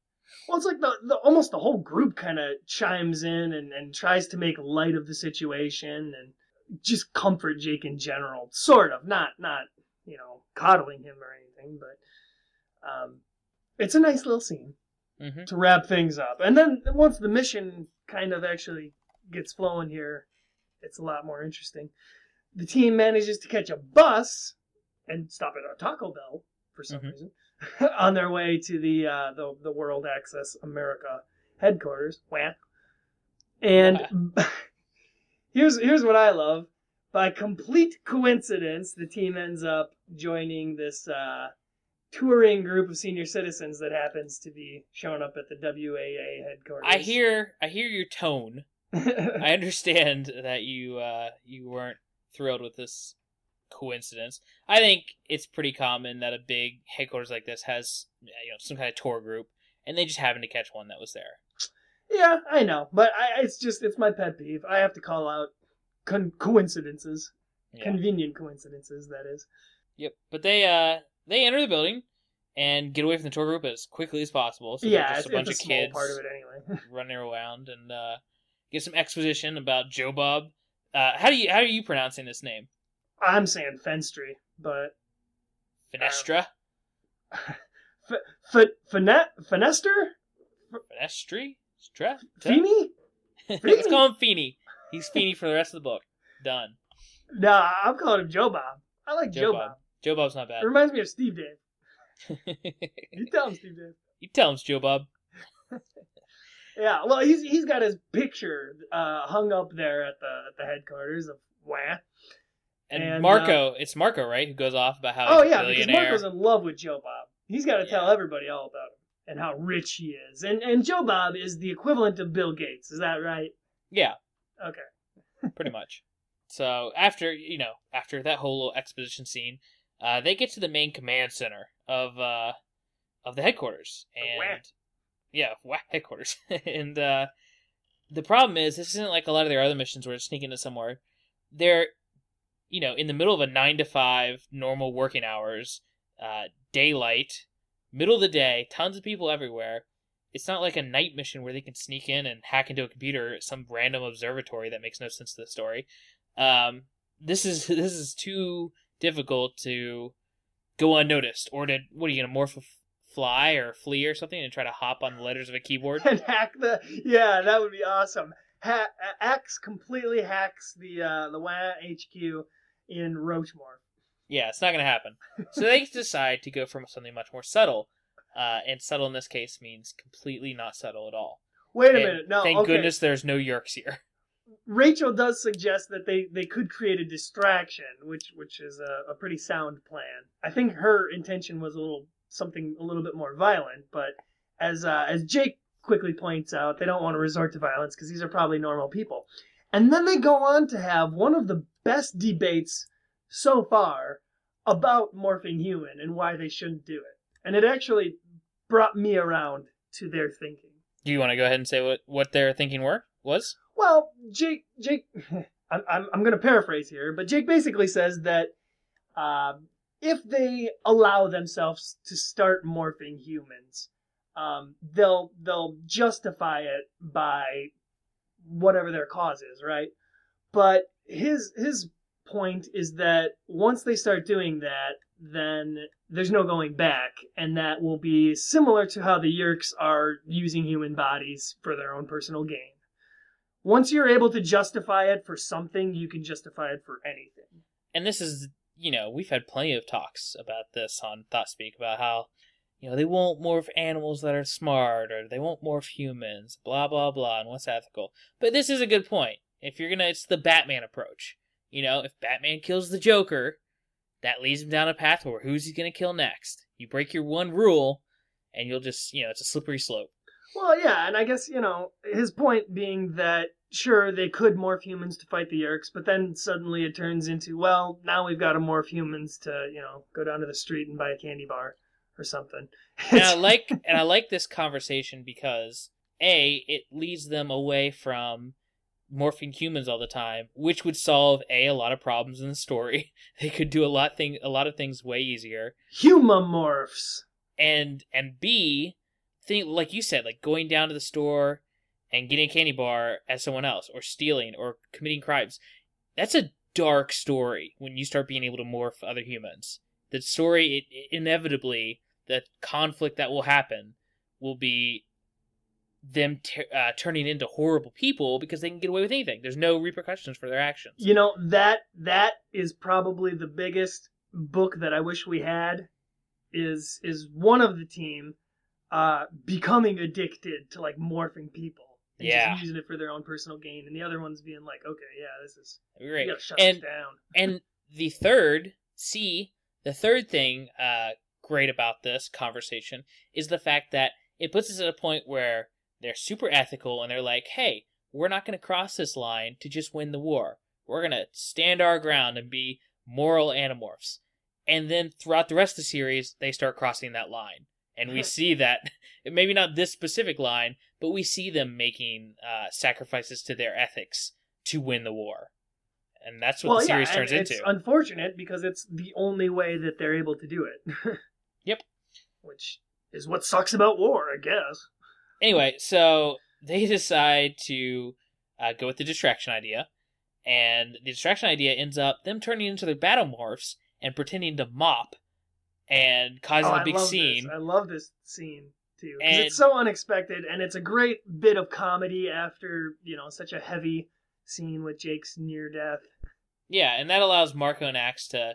Speaker 3: Well, it's like the, the almost the whole group kind of chimes in and, and tries to make light of the situation and just comfort Jake in general, sort of, not not you know coddling him or anything, but um, it's a nice little scene
Speaker 2: hmm
Speaker 3: to wrap things up. And then once the mission kind of actually gets flowing here, it's a lot more interesting. The team manages to catch a bus and stop at a Taco Bell for some
Speaker 2: Mhm.
Speaker 3: reason on their way to the uh, the the World Access America headquarters. Wah. And here's here's what I love. By complete coincidence, the team ends up joining this uh, touring group of senior citizens that happens to be showing up at the WAA headquarters.
Speaker 2: I hear, I hear your tone. I understand that you uh, you weren't thrilled with this coincidence. I think it's pretty common that a big headquarters like this has you know some kind of tour group, and they just happened to catch one that was there.
Speaker 3: Yeah, I know, but I, it's just it's my pet peeve. I have to call out con- coincidences,
Speaker 2: Yeah.
Speaker 3: convenient coincidences. That is.
Speaker 2: Yep. But they uh they enter the building and get away from the tour group as quickly as possible. So
Speaker 3: yeah,
Speaker 2: just
Speaker 3: it's,
Speaker 2: a bunch
Speaker 3: it's a
Speaker 2: of kids
Speaker 3: part of it anyway.
Speaker 2: running around and uh, get some exposition about Joe Bob. Uh, how do you how are you pronouncing this name?
Speaker 3: I'm saying Fenstry, but
Speaker 2: Finestra,
Speaker 3: F- F- Finet Finester
Speaker 2: Finestri, Stra.
Speaker 3: Feeney.
Speaker 2: Let's call him Feeny. He's Feeny for the rest of the book. Done.
Speaker 3: No, I'm calling him Joe Bob. I like Joe,
Speaker 2: Joe
Speaker 3: Bob.
Speaker 2: Bob. Joe Bob's not bad.
Speaker 3: It reminds me of Steve Dave. You tell him Steve Dave.
Speaker 2: you tell him Joe Bob.
Speaker 3: Yeah, well, he's he's got his picture uh, hung up there at the at the headquarters of Wah.
Speaker 2: And,
Speaker 3: And, uh,
Speaker 2: Marco, it's Marco, right? Who goes off about how
Speaker 3: Oh yeah, because. Marco's in love with Joe Bob. He's got to tell everybody all about him and how rich he is. And and Joe Bob is the equivalent of Bill Gates. Is that right?
Speaker 2: Yeah,
Speaker 3: Okay.
Speaker 2: pretty much. So after you know, after that whole little exposition scene, uh, they get to the main command center of uh, of the headquarters, and
Speaker 3: wah.
Speaker 2: yeah, wah, headquarters. and uh, the problem is, this isn't like a lot of their other missions where they're sneaking into somewhere. They're, you know, in the middle of a nine to five normal working hours, uh, daylight, middle of the day, tons of people everywhere. It's not like a night mission where they can sneak in and hack into a computer at some random observatory that makes no sense to the story. Um, this is this is too difficult to go unnoticed, or to what are you gonna morph fly or flee or something and try to hop on the letters of a keyboard?
Speaker 3: And hack the yeah, that would be awesome. Ha- Ax completely hacks the uh, the Wah HQ in Roachmore.
Speaker 2: Yeah, it's not gonna happen. So they decide to go for something much more subtle, uh, and subtle in this case means completely not subtle at all.
Speaker 3: Wait a
Speaker 2: And
Speaker 3: minute, no,
Speaker 2: thank
Speaker 3: okay.
Speaker 2: goodness there's no Yeerks here.
Speaker 3: Rachel does suggest that they, they could create a distraction, which which is a, a pretty sound plan. I think her intention was a little something a little bit more violent, but as uh, as Jake quickly points out, they don't want to resort to violence because these are probably normal people. And then they go on to have one of the best debates so far about morphing human and why they shouldn't do it. And it actually brought me around to their thinking.
Speaker 2: Do you want to go ahead and say what what their thinking were was?
Speaker 3: Well, Jake, Jake, I'm, I'm, I'm going to paraphrase here, but Jake basically says that um, if they allow themselves to start morphing humans, um, they'll they'll justify it by whatever their cause is, right? But his his point is that once they start doing that, then there's no going back, and that will be similar to how the Yeerks are using human bodies for their own personal gain once you're able to justify it for something, you can justify it for anything.
Speaker 2: and this is you know we've had plenty of talks about this on ThoughtSpeak about how you know they won't morph animals that are smart or they won't morph humans, blah blah blah, and what's ethical. But this is a good point. If you're gonna, it's the Batman approach. You know, if Batman kills the Joker, that leads him down a path where who's he gonna kill next? You break your one rule, and you'll just you know it's a slippery slope.
Speaker 3: Well, yeah, and I guess, you know, his point being that, sure, they could morph humans to fight the Yeerks, but then suddenly it turns into, well, now we've got to morph humans to, you know, go down to the street and buy a candy bar or something.
Speaker 2: and I like and I like this conversation because a it leads them away from morphing humans all the time, which would solve a a lot of problems in the story. They could do a lot thing a lot of things way easier.
Speaker 3: Humamorphs.
Speaker 2: And and b thing like you said, like going down to the store and getting a candy bar as someone else, or stealing, or committing crimes. That's a dark story when you start being able to morph other humans. The story, it, it inevitably, the conflict that will happen will be them t- uh, turning into horrible people because they can get away with anything. There's no repercussions for their actions.
Speaker 3: You know that that is probably the biggest book that I wish we had. Is is one of the team uh, becoming addicted to like morphing people and
Speaker 2: Yeah.
Speaker 3: just using it for their own personal gain, and the other ones being like, okay, yeah, this is
Speaker 2: Great.
Speaker 3: you gotta shut
Speaker 2: And
Speaker 3: down.
Speaker 2: and the third, C, the third thing uh, great about this conversation is the fact that it puts us at a point where they're super ethical and they're like, hey, we're not going to cross this line to just win the war. We're going to stand our ground and be moral animorphs. And then throughout the rest of the series, they start crossing that line. And we see that, maybe not this specific line, but we see them making uh, sacrifices to their ethics to win the war. And that's what
Speaker 3: well,
Speaker 2: the series
Speaker 3: yeah,
Speaker 2: turns
Speaker 3: it's
Speaker 2: into.
Speaker 3: unfortunate because it's the only way that they're able to do it.
Speaker 2: Yep.
Speaker 3: Which is what sucks about war, I guess.
Speaker 2: Anyway, so they decide to uh, go with the distraction idea, and the distraction idea ends up them turning into their battle morphs and pretending to mop and causing
Speaker 3: oh,
Speaker 2: a
Speaker 3: I
Speaker 2: big
Speaker 3: love
Speaker 2: scene.
Speaker 3: This. I love this scene too because it's so unexpected and it's a great bit of comedy after you know such a heavy scene with Jake's near death.
Speaker 2: Yeah, and that allows Marco and Ax to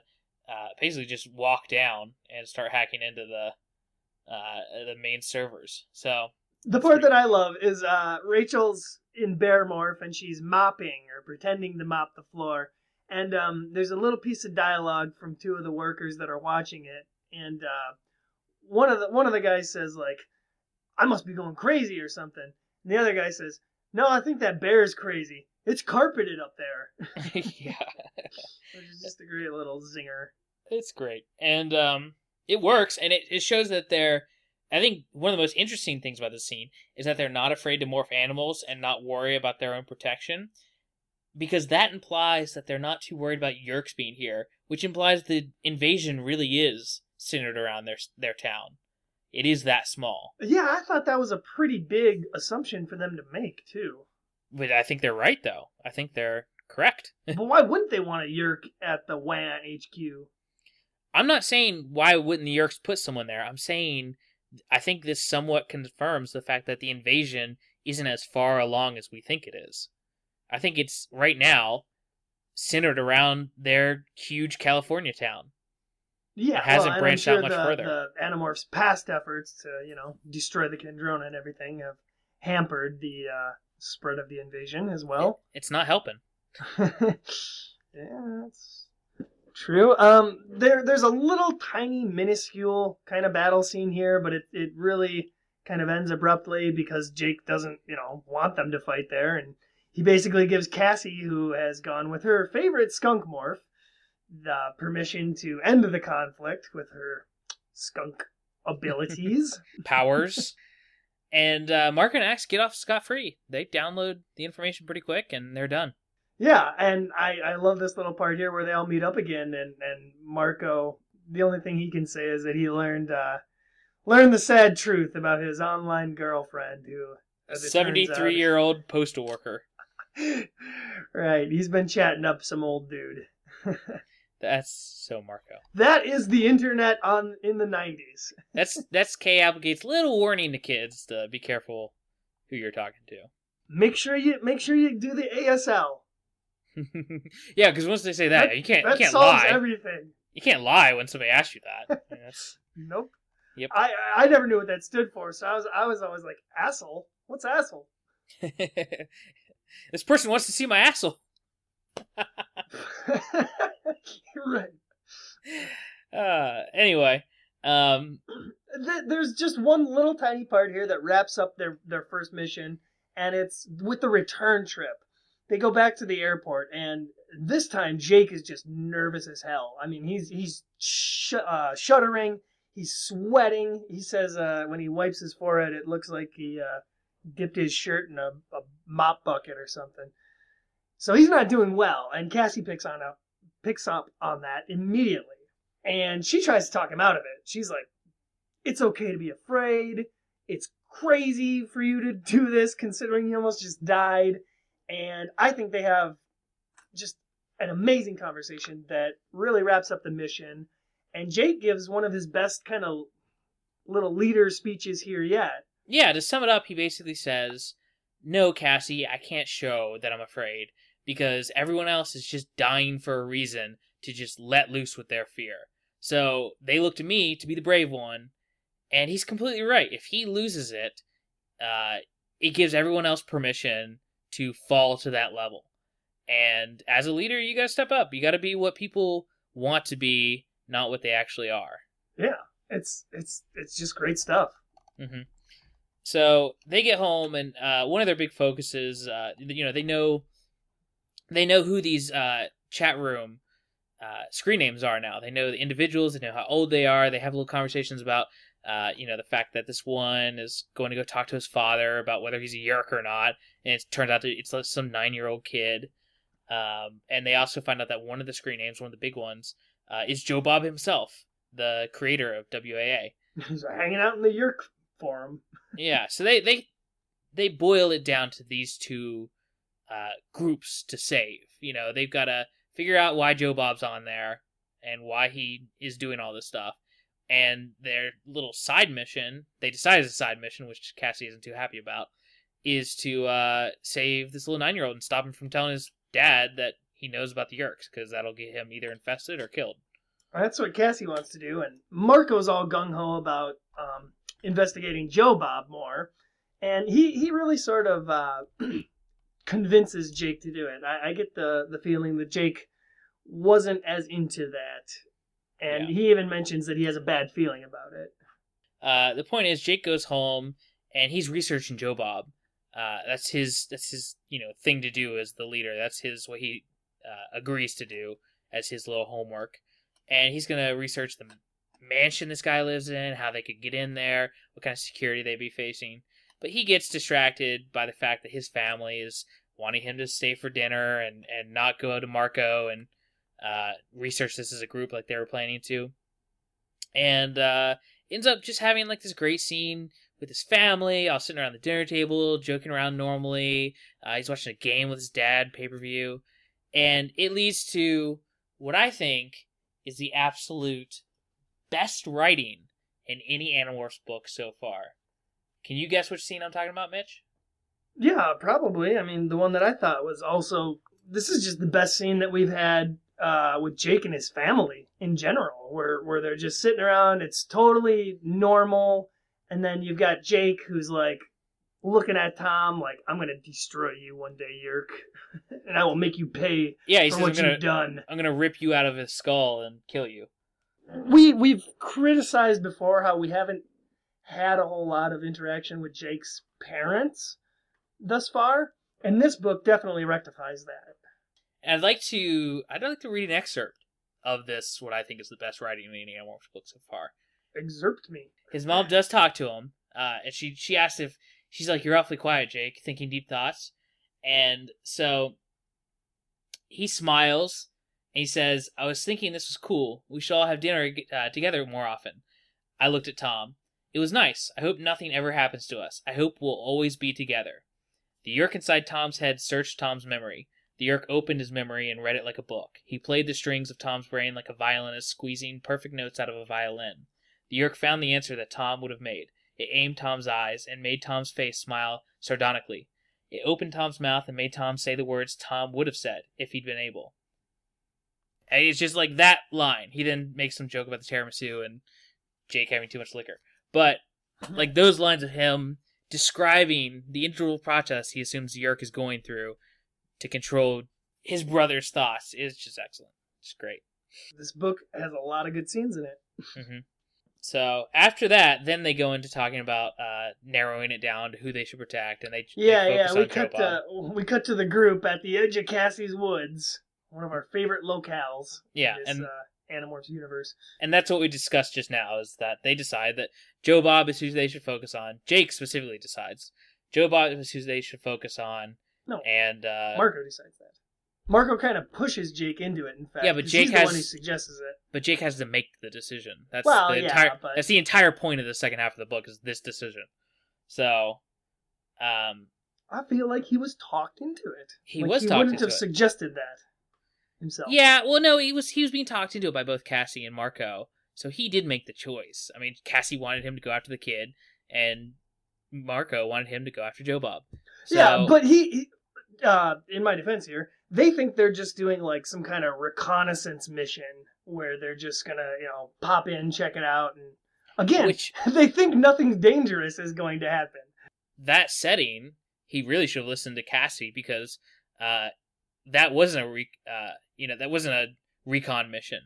Speaker 2: uh, basically just walk down and start hacking into the uh, the main servers. So
Speaker 3: The part that I love is uh, Rachel's in bear morph and she's mopping or pretending to mop the floor. And um, there's a little piece of dialogue from two of the workers that are watching it, and uh, one of the one of the guys says like, "I must be going crazy or something," and the other guy says, "No, I think that bear is crazy. It's carpeted up there."
Speaker 2: yeah,
Speaker 3: Which is just a great little zinger.
Speaker 2: It's great. And um it works and it, it shows that they're I think one of the most interesting things about this scene is that they're not afraid to morph animals and not worry about their own protection. Because that implies that they're not too worried about Yeerks being here, which implies the invasion really is centered around their their town. It is that small.
Speaker 3: Yeah, I thought that was a pretty big assumption for them to make too.
Speaker 2: But I think they're right though. I think they're correct.
Speaker 3: but why wouldn't they want a Yeerk at the WAN HQ?
Speaker 2: I'm not saying why wouldn't the Yeerks put someone there. I'm saying I think this somewhat confirms the fact that the invasion isn't as far along as we think it is. I think it's right now centered around their huge California town.
Speaker 3: Yeah,
Speaker 2: It hasn't
Speaker 3: well,
Speaker 2: branched
Speaker 3: sure
Speaker 2: out much
Speaker 3: the,
Speaker 2: further.
Speaker 3: The Animorphs' past efforts to, you know, destroy the Kandrona and everything have hampered the uh, spread of the invasion as well.
Speaker 2: It's not helping.
Speaker 3: yeah, that's true. Um, there, there's a little tiny, minuscule kind of battle scene here, but it, it really kind of ends abruptly because Jake doesn't, you know, want them to fight there, and he basically gives Cassie, who has gone with her favorite skunk morph, the permission to end the conflict with her skunk abilities.
Speaker 2: Powers. and uh, Mark and Ax get off scot free. They download the information pretty quick and they're done.
Speaker 3: Yeah, and I, I love this little part here where they all meet up again, and, and Marco, the only thing he can say is that he learned uh, learned the sad truth about his online girlfriend, who as it turns out-
Speaker 2: 73 year old postal worker.
Speaker 3: right, he's been chatting up some old dude.
Speaker 2: That's so Marco.
Speaker 3: That is the internet on in the '90s.
Speaker 2: That's that's Kay Applegate's little warning to kids to be careful who you're talking to.
Speaker 3: Make sure you make sure you do the ASL.
Speaker 2: yeah, because once they say that, you can't
Speaker 3: That
Speaker 2: you can't
Speaker 3: solves
Speaker 2: lie.
Speaker 3: everything.
Speaker 2: You can't lie when somebody asks you that.
Speaker 3: Nope.
Speaker 2: Yep.
Speaker 3: I I never knew what that stood for, so I was I was always like asshole. What's asshole?
Speaker 2: this person wants to see my asshole.
Speaker 3: Right.
Speaker 2: Uh, anyway, um,
Speaker 3: There's just one little tiny part here that wraps up their their first mission, and it's with the return trip. They go back to the airport, and this time Jake is just nervous as hell. I mean, he's he's sh- uh, shuddering. He's sweating. He says uh, when he wipes his forehead, it looks like he uh, dipped his shirt in a, a mop bucket or something. So he's not doing well, and Cassie picks on up picks up on that immediately. And she tries to talk him out of it. She's like, It's okay to be afraid. It's crazy for you to do this considering you almost just died. And I think they have just an amazing conversation that really wraps up the mission. And Jake gives one of his best kind of little leader speeches here yet.
Speaker 2: Yeah, to sum it up, he basically says, No, Cassie, I can't show that I'm afraid because everyone else is just dying for a reason to just let loose with their fear. So they look to me to be the brave one, and he's completely right. If he loses it, uh, it gives everyone else permission to fall to that level. And as a leader, you gotta step up. You gotta be what people want to be, not what they actually are.
Speaker 3: Yeah, it's it's it's just great stuff.
Speaker 2: Mm-hmm. So they get home, and uh, one of their big focuses, uh, you know, they know they know who these uh, chat room uh, screen names are now. They know the individuals. They know how old they are. They have little conversations about, uh, you know, the fact that this one is going to go talk to his father about whether he's a Yeerk or not, and it turns out that it's some nine-year-old kid. Um, and they also find out that one of the screen names, one of the big ones, uh, is Joe Bob himself, the creator of WAA.
Speaker 3: He's hanging out in the Yeerk forum.
Speaker 2: yeah, so they they they boil it down to these two uh, groups to save. You know, they've got to figure out why Joe Bob's on there and why he is doing all this stuff. And their little side mission, they decide is a side mission, which Cassie isn't too happy about, is to uh, save this little nine year old and stop him from telling his dad that he knows about the Yeerks, because that'll get him either infested or killed.
Speaker 3: That's what Cassie wants to do, and Marco's all gung ho about um, investigating Joe Bob more, and he he really sort of uh, convinces Jake to do it. I, I get the the feeling that Jake wasn't as into that, and yeah. he even mentions that he has a bad feeling about it.
Speaker 2: Uh, the point is, Jake goes home and he's researching Joe Bob. Uh, that's his that's his you know thing to do as the leader. That's his what he uh, agrees to do as his little homework, and he's gonna research the mansion this guy lives in, how they could get in there, what kind of security they'd be facing. But he gets distracted by the fact that his family is wanting him to stay for dinner and, and not go to Marco and uh, research this as a group like they were planning to. And uh, ends up just having like this great scene with his family, all sitting around the dinner table, joking around normally. Uh, he's watching a game with his dad, pay per view. And it leads to what I think is the absolute best writing in any Animorphs book so far. Can you guess which scene I'm talking about, Mitch?
Speaker 3: Yeah, probably. I mean, the one that I thought was also this is just the best scene that we've had uh, with Jake and his family in general, where where they're just sitting around. It's totally normal, and then you've got Jake who's like looking at Tom like, "I'm gonna destroy you one day, Yeerk, and I will make you pay
Speaker 2: yeah, he
Speaker 3: for
Speaker 2: says,
Speaker 3: what
Speaker 2: I'm gonna,
Speaker 3: you've done."
Speaker 2: I'm gonna rip you out of his skull and kill you.
Speaker 3: We we've criticized before how we haven't had a whole lot of interaction with Jake's parents thus far, and this book definitely rectifies that.
Speaker 2: And I'd like to I'd like to read an excerpt of this, what I think is the best writing in any Animorphs book so far.
Speaker 3: Excerpt me.
Speaker 2: His mom does talk to him, uh, and she she asks if she's like, "You're awfully quiet, Jake, thinking deep thoughts," and so he smiles and he says, "I was thinking this was cool. We should all have dinner uh, together more often." I looked at Tom. It was nice. I hope nothing ever happens to us. I hope we'll always be together. The Yeerk inside Tom's head searched Tom's memory. The Yeerk opened his memory and read it like a book. He played the strings of Tom's brain like a violinist squeezing perfect notes out of a violin. The Yeerk found the answer that Tom would have made. It aimed Tom's eyes and made Tom's face smile sardonically. It opened Tom's mouth and made Tom say the words Tom would have said if he'd been able. And it's just like that line. He then makes some joke about the tiramisu and Jake having too much liquor. But like those lines of him describing the internal process he assumes Yeerk is going through to control his brother's thoughts is just excellent. It's great.
Speaker 3: This book has a lot of good scenes in it.
Speaker 2: Mm-hmm. So after that, then they go into talking about uh, narrowing it down to who they should protect, and they
Speaker 3: yeah
Speaker 2: they
Speaker 3: yeah we cut to we cut to the group at the edge of Cassie's woods, one of our favorite locales.
Speaker 2: Yeah,
Speaker 3: this,
Speaker 2: and
Speaker 3: uh, Animorphs universe.
Speaker 2: And that's what we discussed just now is that they decide that Joe Bob is who they should focus on. Jake specifically decides Joe Bob is who they should focus on.
Speaker 3: No.
Speaker 2: and uh,
Speaker 3: Marco decides that. Marco kind of pushes Jake into it. In fact,
Speaker 2: Yeah, but Jake
Speaker 3: he's the
Speaker 2: has-
Speaker 3: one who suggests it.
Speaker 2: but Jake has to make the decision. That's
Speaker 3: Well,
Speaker 2: the
Speaker 3: yeah,
Speaker 2: entire.
Speaker 3: but-
Speaker 2: That's the entire point of the second half of the book is this decision. So, um,
Speaker 3: I feel like he was talked into it.
Speaker 2: He
Speaker 3: Like,
Speaker 2: was
Speaker 3: he wouldn't have
Speaker 2: it.
Speaker 3: suggested that himself.
Speaker 2: yeah. Well, no, he was he was being talked into it by both Cassie and Marco. So he did make the choice. I mean, Cassie wanted him to go after the kid, and Marco wanted him to go after Joe Bob. So,
Speaker 3: yeah, but he, he uh, in my defense here, they think they're just doing like some kind of reconnaissance mission where they're just gonna, you know, pop in, check it out, and again,
Speaker 2: which
Speaker 3: they think nothing dangerous is going to happen.
Speaker 2: that setting, he really should have listened to Cassie because uh, that wasn't a re- uh, you know that wasn't a recon mission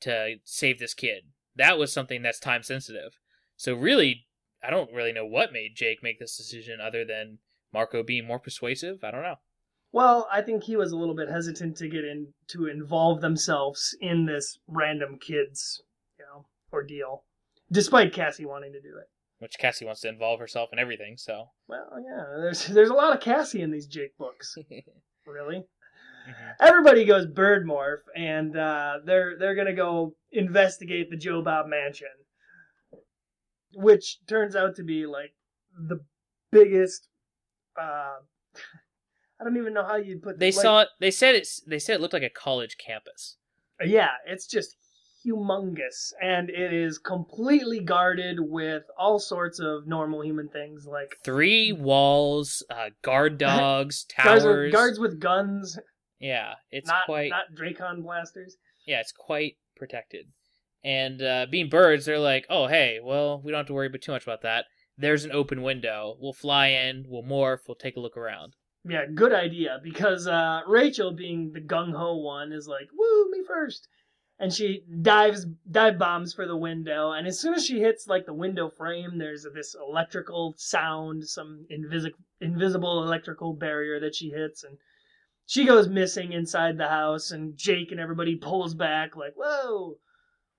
Speaker 2: to save this kid. That was something that's time sensitive. So really, I don't really know what made Jake make this decision other than Marco being more persuasive. I don't know.
Speaker 3: Well, I think he was a little bit hesitant to get in to involve themselves in this random kids, you know, ordeal, despite Cassie wanting to do it.
Speaker 2: Which Cassie wants to involve herself in everything. So
Speaker 3: Well, yeah, there's there's a lot of Cassie in these Jake books, really.
Speaker 2: Mhm.
Speaker 3: everybody goes bird morph and uh, they're they're gonna go investigate the Joe Bob mansion, which turns out to be like the biggest. Uh, I don't even know how you'd put.
Speaker 2: they
Speaker 3: like-
Speaker 2: saw it. They said it's. They said it looked like a college campus.
Speaker 3: Yeah, it's just humongous, and it is completely guarded with all sorts of normal human things like
Speaker 2: Three walls, uh, guard dogs,
Speaker 3: guards
Speaker 2: towers.
Speaker 3: with, guards with guns,
Speaker 2: Yeah, it's
Speaker 3: not
Speaker 2: quite.
Speaker 3: not Dracon blasters.
Speaker 2: yeah, it's quite protected. And uh, being birds, they're like, oh, hey, well, we don't have to worry too much about that. There's an open window. We'll fly in, we'll morph, we'll take a look around.
Speaker 3: Yeah, good idea because uh, Rachel, being the gung ho one, is like, "Woo, me first. and she dives dive bombs for the window. And as soon as she hits like the window frame, there's this electrical sound, some invisible invisible electrical barrier that she hits, and she goes missing inside the house. And Jake and everybody pulls back, like, "Whoa,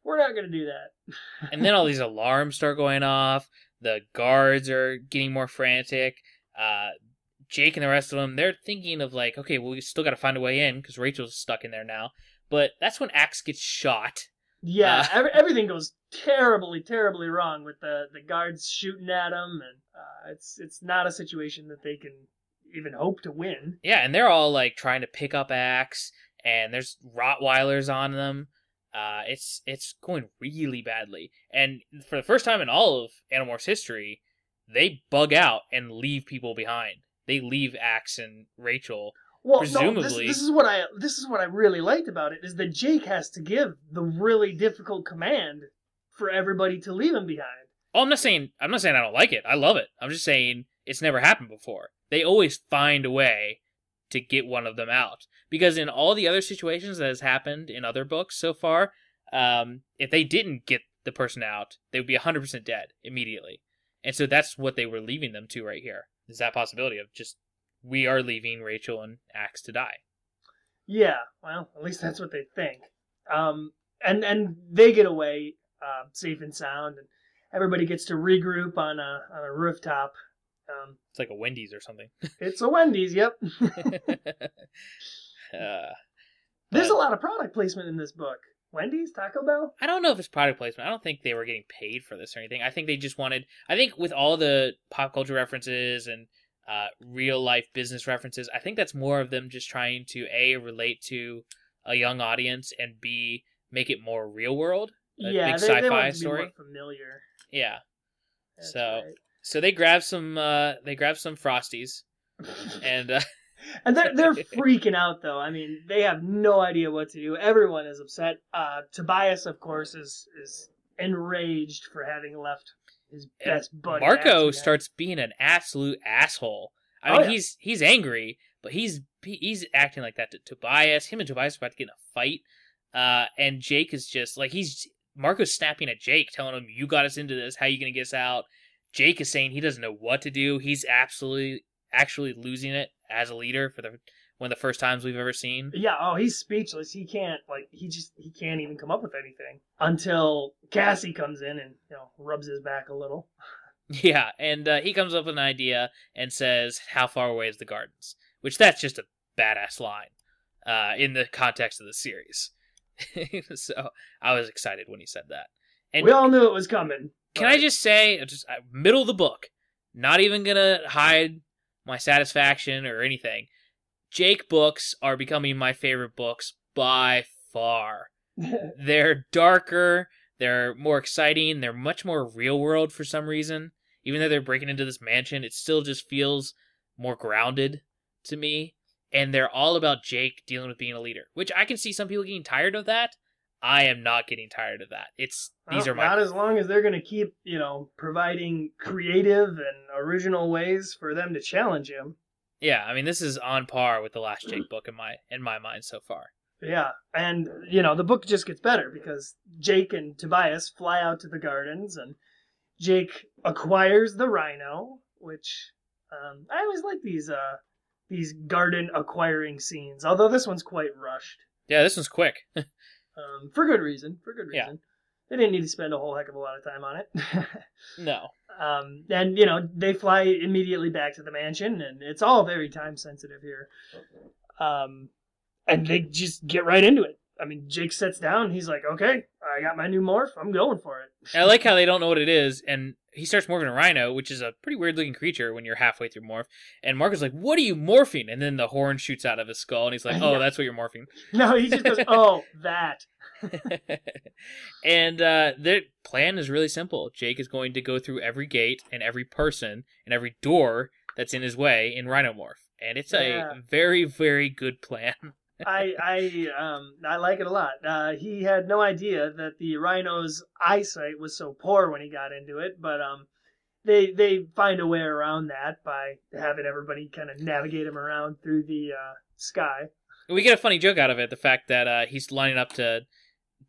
Speaker 3: we're not gonna do that."
Speaker 2: and then all these alarms start going off. The guards are getting more frantic. Uh, Jake and the rest of them, they're thinking of like, okay, well, we still got to find a way in because Rachel's stuck in there now. But that's when Ax gets shot.
Speaker 3: Yeah,
Speaker 2: Uh,
Speaker 3: every, everything goes terribly, terribly wrong with the, the guards shooting at him, and uh, it's it's not a situation that they can even hope to win.
Speaker 2: Yeah, and they're all like trying to pick up Ax, and there's Rottweilers on them. Uh, it's it's going really badly, and for the first time in all of Animorphs history, they bug out and leave people behind. They leave Ax and Rachel.
Speaker 3: Well, no, this,
Speaker 2: Presumably-
Speaker 3: this is what I this is what I really liked about it is that Jake has to give the really difficult command for everybody to leave him behind.
Speaker 2: Oh, I'm not saying I'm not saying I don't like it. I love it. I'm just saying it's never happened before. They always find a way to get one of them out because in all the other situations that has happened in other books so far, um, if they didn't get the person out, they would be 100% dead immediately. And so that's what they were leaving them to right here. Is that possibility of just we are leaving Rachel and Ax to die.
Speaker 3: Yeah, well, at least that's what they think. Um, and and they get away uh, safe and sound, and everybody gets to regroup on a on a rooftop. Um,
Speaker 2: It's like a Wendy's or something.
Speaker 3: it's a Wendy's. Yep.
Speaker 2: uh,
Speaker 3: There's
Speaker 2: But-
Speaker 3: a lot of product placement in this book. Wendy's, Taco Bell.
Speaker 2: I don't know if it's product placement. I don't think they were getting paid for this or anything. I think they just wanted. I think with all the pop culture references and uh, real life business references, I think that's more of them just trying to a relate to a young audience and b make it more real world.
Speaker 3: Yeah, they, they
Speaker 2: sci-fi
Speaker 3: want to
Speaker 2: story.
Speaker 3: be more familiar.
Speaker 2: Yeah.
Speaker 3: That's
Speaker 2: So-
Speaker 3: right.
Speaker 2: So they grab some. Uh, they grab some frosties and uh,
Speaker 3: and they're they're freaking out though. I mean, they have no idea what to do. Everyone is upset. Uh, Tobias, of course, is is enraged for having left his
Speaker 2: And
Speaker 3: best buddy.
Speaker 2: Marco starts being an absolute asshole. I
Speaker 3: Oh,
Speaker 2: mean,
Speaker 3: yeah.
Speaker 2: he's he's angry, but he's he's acting like that to Tobias. Him and Tobias are about to get in a fight, uh, and Jake is just like he's Marco's snapping at Jake, telling him, "You got us into this. How you gonna get us out?" Jake is saying he doesn't know what to do. He's absolutely actually losing it as a leader for the one of the first times we've ever seen.
Speaker 3: Yeah, oh, he's speechless. He can't like he just he can't even come up with anything until Cassie comes in and you know rubs his back a little.
Speaker 2: Yeah, and uh, he comes up with an idea and says, "How far away is the gardens?" Which that's just a badass line uh, in the context of the series. so I was excited when he said that. And
Speaker 3: we all knew it was coming.
Speaker 2: Can I just say, just uh, middle of the book, not even gonna hide my satisfaction or anything. Jake books are becoming my favorite books by far. They're darker, they're more exciting, they're much more real world for some reason. Even though they're breaking into this mansion, it still just feels more grounded to me. And they're all about Jake dealing with being a leader, which I can see some people getting tired of that. I am not getting tired of that. It's these
Speaker 3: Well,
Speaker 2: are my
Speaker 3: not as long as they're going to keep, you know, providing creative and original ways for them to challenge him.
Speaker 2: yeah. I mean, this is on par with the last Jake book in my in my mind so far.
Speaker 3: Yeah, and you know the book just gets better because Jake and Tobias fly out to the gardens, and Jake acquires the rhino, which um, I always like these uh these garden acquiring scenes. Although this one's quite rushed,
Speaker 2: Yeah, this one's quick.
Speaker 3: um, for good reason. For good reason. Yeah. They didn't need to spend a whole heck of a lot of time on it.
Speaker 2: no.
Speaker 3: um, and you know they fly immediately back to the mansion, and it's all very time sensitive here. Um, and they just get right into it. I mean, Jake sits down. He's like, "Okay, I got my new morph. I'm going for it."
Speaker 2: I like how they don't know what it is, and he starts morphing a rhino, which is a pretty weird looking creature when you're halfway through morph. And Mark is like, "What are you morphing?" And then the horn shoots out of his skull, and he's like, "Oh, that's what you're morphing."
Speaker 3: No, he just goes, "Oh, that."
Speaker 2: and uh, their plan is really simple. Jake is going to go through every gate and every person and every door that's in his way in Rhinomorph, and it's
Speaker 3: Yeah.
Speaker 2: a very, very good plan.
Speaker 3: I I um I like it a lot. Uh, he had no idea that the rhino's eyesight was so poor when he got into it, but um, they they find a way around that by having everybody kind of navigate him around through the uh, sky.
Speaker 2: We get a funny joke out of it: the fact that uh, he's lining up to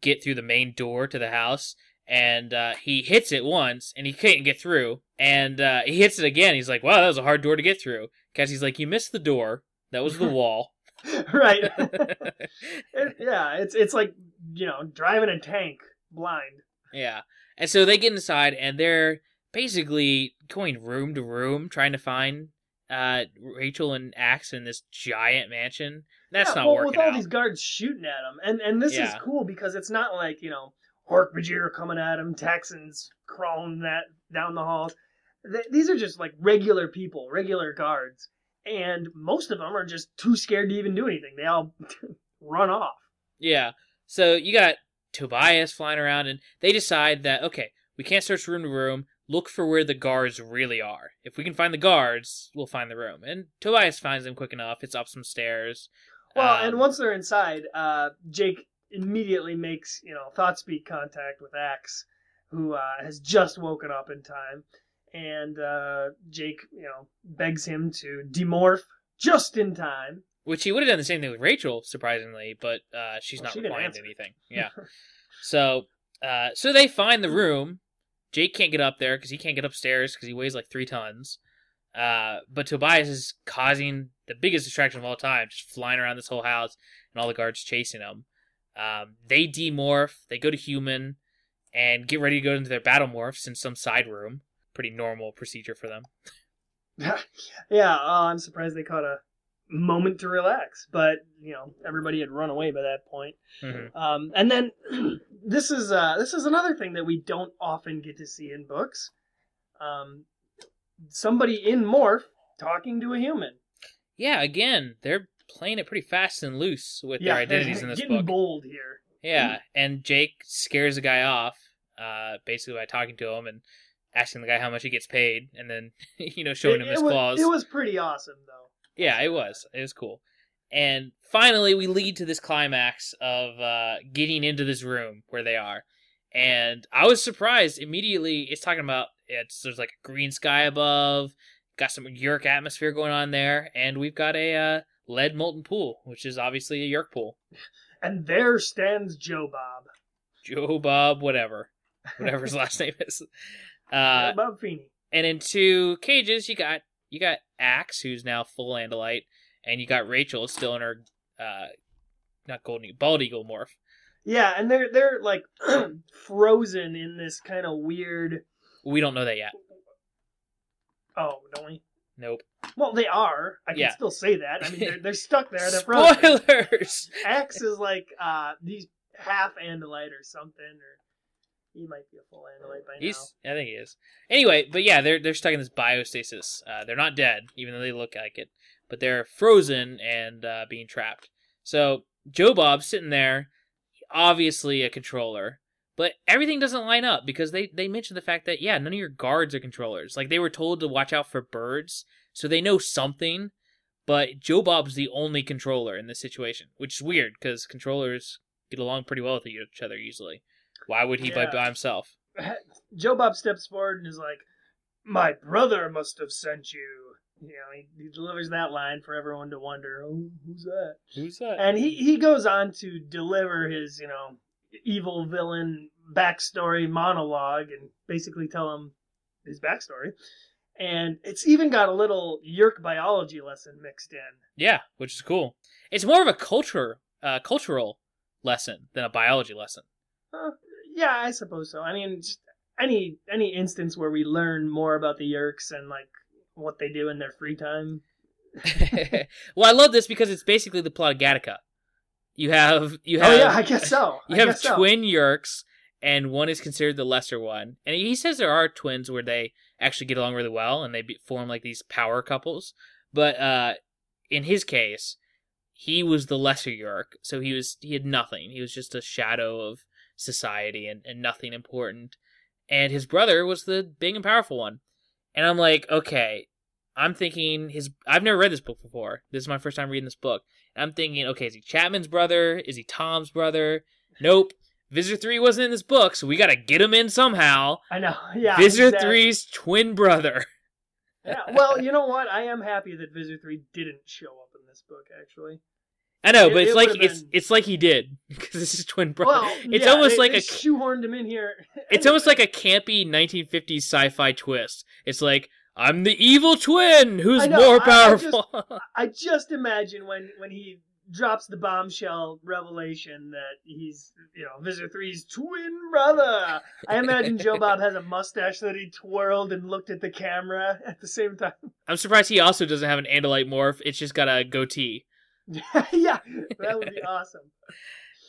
Speaker 2: get through the main door to the house, and uh, he hits it once, and he can't get through, and uh, he hits it again. He's like, "Wow, that was a hard door to get through." Because he's like, "You missed the door. That was the wall."
Speaker 3: right. It- yeah, it's it's like you know driving a tank blind.
Speaker 2: Yeah. And so they get inside and they're basically going room to room trying to find uh Rachel and Ax in this giant mansion. That's
Speaker 3: yeah,
Speaker 2: not
Speaker 3: well,
Speaker 2: working
Speaker 3: with all
Speaker 2: out.
Speaker 3: these guards shooting at them, and and this is cool because it's not like you know Hork-Bajir coming at them, Taxxons crawling that down the halls. Th- these are just like regular people, regular guards, and most of them are just too scared to even do anything. They all run off.
Speaker 2: Yeah. So you got Tobias flying around and they decide that okay, we can't search room to room. Look for where the guards really are. If we can find the guards, we'll find the room. And Tobias finds them quick enough. It's up some stairs.
Speaker 3: Well,
Speaker 2: Um,
Speaker 3: and once they're inside, uh, Jake immediately makes you know thought speak contact with Ax, who uh, has just woken up in time, and uh, Jake you know begs him to demorph just in time.
Speaker 2: Which he would have done the same thing with Rachel, surprisingly, but uh, she's
Speaker 3: Well,
Speaker 2: not
Speaker 3: she didn't
Speaker 2: replying to anything. Yeah. so, uh, so they find the room. Jake can't get up there because he can't get upstairs because he weighs like three tons. Uh, but Tobias is causing the biggest distraction of all time, just flying around this whole house and all the guards chasing him. Um, they demorph, they go to human, and get ready to go into their battle morphs in some side room. Pretty normal procedure for them.
Speaker 3: yeah, uh, I'm surprised they caught a moment to relax, but you know everybody had run away by that point.
Speaker 2: Mhm.
Speaker 3: Um, and then this is uh, this is another thing that we don't often get to see in books. Um, somebody in morph talking to a human.
Speaker 2: Yeah, again, they're playing it pretty fast and loose with
Speaker 3: yeah,
Speaker 2: their identities in this
Speaker 3: getting
Speaker 2: book.
Speaker 3: bold here.
Speaker 2: Yeah, and Jake scares the guy off, uh, basically by talking to him and asking the guy how much he gets paid, and then you know showing
Speaker 3: It-
Speaker 2: him
Speaker 3: it
Speaker 2: his
Speaker 3: was,
Speaker 2: claws.
Speaker 3: It was pretty awesome though.
Speaker 2: Yeah, it was. It was cool. And finally, we lead to this climax of uh, getting into this room where they are. And I was surprised immediately. It's talking about it's there's like a green sky above, got some Yeerk atmosphere going on there, and we've got a uh, lead molten pool, which is obviously a Yeerk pool.
Speaker 3: And there stands Joe Bob.
Speaker 2: Joe Bob, whatever, whatever his last name is. Uh,
Speaker 3: Bob Feeney.
Speaker 2: and in two cages, you got you got Ax, who's now full Andalite, and you got Rachel still in her uh, not golden bald eagle morph.
Speaker 3: Yeah, and they're they're like frozen in this kind of weird.
Speaker 2: We don't know that yet.
Speaker 3: Oh, don't we?
Speaker 2: Nope.
Speaker 3: Well, they are. I can
Speaker 2: Yeah.
Speaker 3: still say that. I mean, they're, they're stuck there. They're frozen.
Speaker 2: Spoilers.
Speaker 3: Ax is like uh these half andalite or something, or he might be a full andalite by now.
Speaker 2: I think he is. Anyway, but yeah, they're they're stuck in this biostasis. Uh, they're not dead, even though they look like it, but they're frozen and uh, being trapped. So Joe Bob's sitting there, obviously a controller, but everything doesn't line up because they they mentioned the fact that yeah, none of your guards are controllers. Like they were told to watch out for birds, so they know something. But Joe Bob's the only controller in this situation, which is weird because controllers get along pretty well with each other usually. Why would he
Speaker 3: Yeah.
Speaker 2: by himself?
Speaker 3: Joe Bob steps forward and is like, "My brother must have sent you." You know, he, he delivers that line for everyone to wonder, "Oh, who's that?"
Speaker 2: Who's that?
Speaker 3: And he he goes on to deliver his, you know, evil villain backstory monologue and basically tell him his backstory. And it's even got a little Yeerk biology lesson mixed in.
Speaker 2: Yeah, which is cool. It's more of a culture, uh, cultural lesson than a biology lesson.
Speaker 3: Uh, yeah, I suppose so. I mean, any any instance where we learn more about the Yeerks and like what they do in their free time.
Speaker 2: well, I love this because it's basically the plot of Gattaca. You have you have
Speaker 3: oh yeah, I guess so.
Speaker 2: you
Speaker 3: I
Speaker 2: have
Speaker 3: guess so.
Speaker 2: twin Yeerks, and one is considered the lesser one. And he says there are twins where they actually get along really well and they be, form like these power couples. But uh, in his case, he was the lesser Yeerk, so he was he had nothing. He was just a shadow of society and, and nothing important. And his brother was the big and powerful one. And I'm like, okay, I'm thinking his. I've never read this book before. This is my first time reading this book. And I'm thinking, okay, is he Chapman's brother? Is he Tom's brother? Nope. Visser 3 wasn't in this book, so we gotta get him in somehow.
Speaker 3: I know. Yeah.
Speaker 2: Visser
Speaker 3: exactly.
Speaker 2: 3's twin brother.
Speaker 3: Yeah. Well, you know what? I am happy that Visser Three didn't show up in this book. Actually.
Speaker 2: I know,
Speaker 3: It-
Speaker 2: but it's
Speaker 3: it
Speaker 2: like it's
Speaker 3: been-
Speaker 2: it's like he did because this is twin brother.
Speaker 3: Well,
Speaker 2: it's
Speaker 3: yeah,
Speaker 2: almost
Speaker 3: they-
Speaker 2: like
Speaker 3: they
Speaker 2: a
Speaker 3: shoehorned him in here.
Speaker 2: it's almost like a campy 1950s sci-fi twist. It's like I'm the evil twin who's
Speaker 3: know,
Speaker 2: more
Speaker 3: I- I
Speaker 2: powerful.
Speaker 3: I just imagine when when he drops the bombshell revelation that he's you know Visser 3's twin brother. I imagine Joe Bob has a mustache that he twirled and looked at the camera at the same time.
Speaker 2: I'm surprised he also doesn't have an Andalite morph. It's just got a goatee.
Speaker 3: yeah, that would be awesome.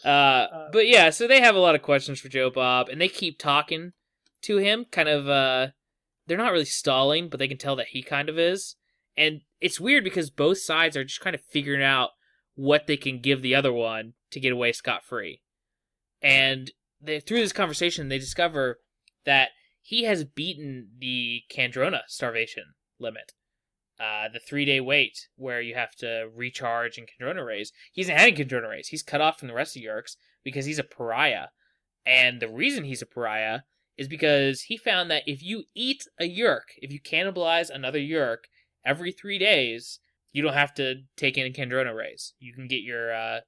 Speaker 2: Uh, but yeah, so they have a lot of questions for Joe Bob, and they keep talking to him. Kind of, uh, they're not really stalling, but they can tell that he kind of is. And it's weird because both sides are just kind of figuring out what they can give the other one to get away scot free. And they, through this conversation, they discover that he has beaten the Kandrona starvation limit. Uh, the three day wait where you have to recharge and Kandrona rays. He hasn't had Kandrona rays. He's cut off from the rest of Yeerks because he's a pariah. And the reason he's a pariah is because he found that if you eat a Yeerk, if you cannibalize another Yeerk every three days, you don't have to take in a Kandrona rays. You can get your uh,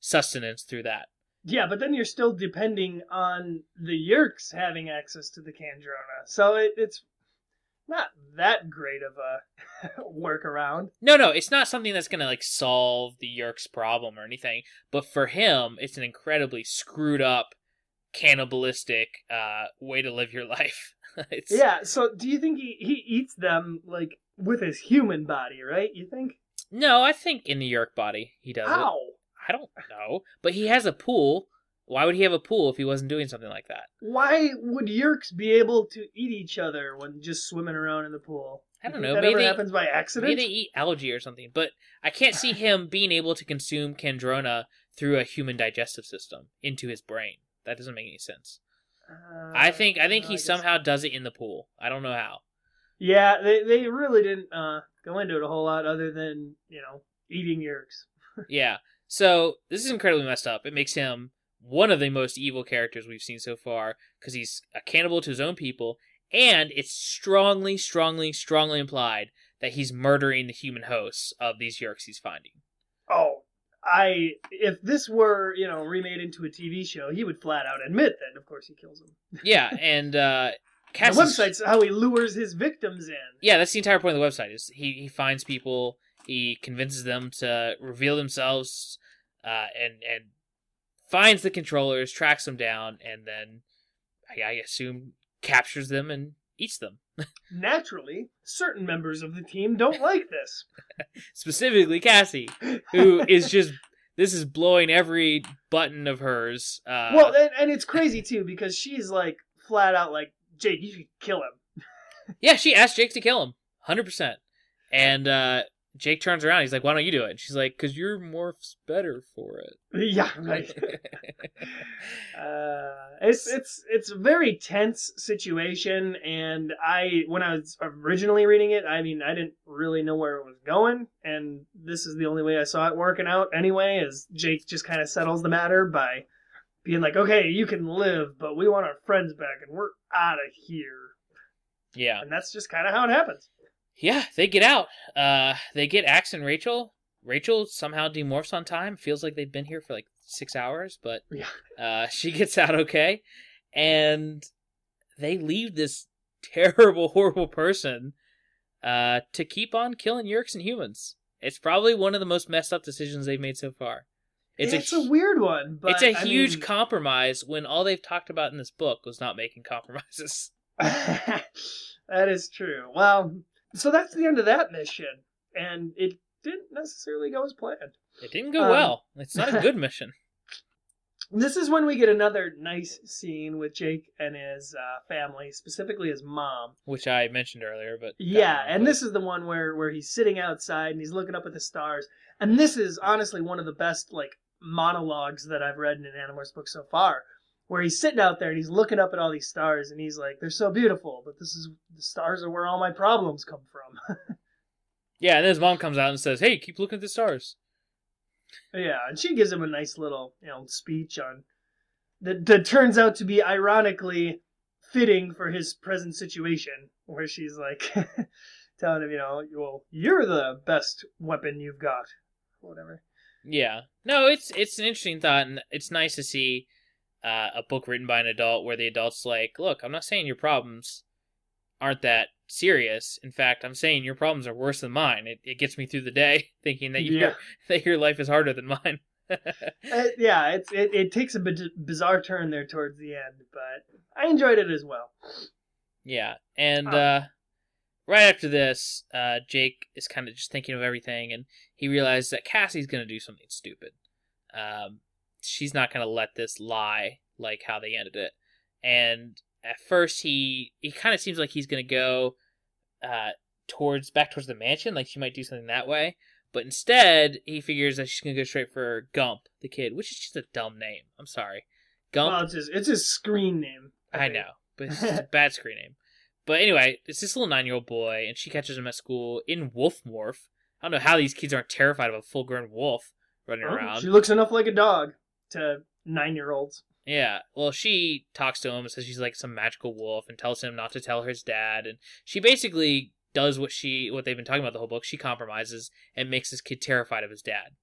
Speaker 2: sustenance through that.
Speaker 3: Yeah, but then you're still depending on the Yeerks having access to the Kandrona. so it, it's not that great of a workaround.
Speaker 2: No, no, it's not something that's gonna like solve the Yeerk's problem or anything. But for him, it's an incredibly screwed up, cannibalistic uh, way to live your life.
Speaker 3: Yeah. So, do you think he he eats them like with his human body? Right? You think?
Speaker 2: No, I think in the Yeerk body he does.
Speaker 3: How?
Speaker 2: I don't know, but he has a pool. Why would he have a pool if he wasn't doing something like that?
Speaker 3: Why would Yeerks be able to eat each other when just swimming around in the pool?
Speaker 2: I don't know,
Speaker 3: That
Speaker 2: maybe
Speaker 3: ever
Speaker 2: they-
Speaker 3: happens by accident.
Speaker 2: Maybe they eat algae or something, but I can't see him being able to consume Kandrona through a human digestive system into his brain. That doesn't make any sense.
Speaker 3: Uh,
Speaker 2: I think I think
Speaker 3: no,
Speaker 2: he
Speaker 3: guess-
Speaker 2: somehow does it in the pool. I don't know how.
Speaker 3: Yeah, they they really didn't uh, go into it a whole lot other than you know eating Yeerks.
Speaker 2: Yeah. So this is incredibly messed up. It makes him one of the most evil characters we've seen so far because he's a cannibal to his own people, and it's strongly, strongly, strongly implied that he's murdering the human hosts of these Yeerks he's finding.
Speaker 3: Oh, I if this were you know remade into a TV show, he would flat out admit that. Of course, he kills them.
Speaker 2: Yeah, and uh,
Speaker 3: The
Speaker 2: Cassius-
Speaker 3: website's how he lures his victims in.
Speaker 2: Yeah, that's the entire point of the website. Is he, he finds people, he convinces them to reveal themselves, uh, and and finds the controllers, tracks them down, and then I, I assume captures them and eats them.
Speaker 3: Naturally, certain members of the team don't like this.
Speaker 2: Specifically, Cassie, who is just this is blowing every button of hers. Uh,
Speaker 3: well, and, and it's crazy too because she's like flat out like, Jake, you should kill him.
Speaker 2: yeah, she asked Jake to kill him, hundred percent, and uh, Jake turns around. He's like, "Why don't you do it?" she's like, "Cause your morph's better for it."
Speaker 3: Yeah, right. uh, it's it's it's a very tense situation, and I when I was originally reading it, I mean, I didn't really know where it was going, and this is the only way I saw it working out. Anyway, is Jake just kind of settles the matter by being like, "Okay, you can live, but we want our friends back, and we're out of here."
Speaker 2: Yeah,
Speaker 3: and that's just kind of how it happens.
Speaker 2: Yeah, they get out. Uh, they get Ax and Rachel. Rachel somehow demorphs on time. Feels like they've been here for like six hours, but
Speaker 3: yeah.
Speaker 2: uh, she gets out okay. And they leave this terrible, horrible person uh, to keep on killing Yeerks and humans. It's probably one of the most messed up decisions they've made so far.
Speaker 3: It's, it's a, a, weird one, but
Speaker 2: it's a
Speaker 3: I
Speaker 2: huge
Speaker 3: mean...
Speaker 2: compromise when all they've talked about in this book was not making compromises.
Speaker 3: that is true. Well, so that's the end of that mission, and it didn't necessarily go as planned.
Speaker 2: It didn't go um, well. It's not a good mission.
Speaker 3: This is when we get another nice scene with Jake and his uh, family, specifically his mom,
Speaker 2: which I mentioned earlier. But
Speaker 3: yeah, and this is the one where where he's sitting outside and he's looking up at the stars, and this is honestly one of the best like monologues that I've read in an Animorphs book so far, where he's sitting out there and he's looking up at all these stars and he's like, "They're so beautiful, but this is the stars are where all my problems come from."
Speaker 2: yeah, and then his mom comes out and says, "Hey, keep looking at the stars."
Speaker 3: Yeah, and she gives him a nice little, you know, speech on that that turns out to be ironically fitting for his present situation, where she's like telling him, you know, well, you're the best weapon you've got, whatever.
Speaker 2: Yeah, no, it's it's an interesting thought, and it's nice to see uh, a book written by an adult where the adult's like, look, I'm not saying your problems aren't that serious. In fact, I'm saying your problems are worse than mine. It, it gets me through the day thinking that your that your life is harder than mine.
Speaker 3: uh, yeah, it's it, it takes a bizarre turn there towards the end, but I enjoyed it as well.
Speaker 2: Yeah, and um, uh, right after this, uh, Jake is kind of just thinking of everything, and he realizes that Cassie's going to do something stupid. Um, she's not going to let this lie like how they ended it. And at first, he he kind of seems like he's going to go uh, towards back towards the mansion, like she might do something that way. But instead, he figures that she's going to go straight for Gump, the kid, which is just a dumb name. I'm sorry, Gump.
Speaker 3: Well, it's his, it's his screen name.
Speaker 2: I, I know, but it's a bad screen name. But anyway, it's this little nine year old boy, and she catches him at school in wolf morph. I don't know how these kids aren't terrified of a full grown wolf running oh, around.
Speaker 3: She looks enough like a dog to nine year olds.
Speaker 2: Yeah, well, she talks to him and says she's like some magical wolf and tells him not to tell his dad. And she basically does what she what they've been talking about the whole book. She compromises and makes this kid terrified of his dad.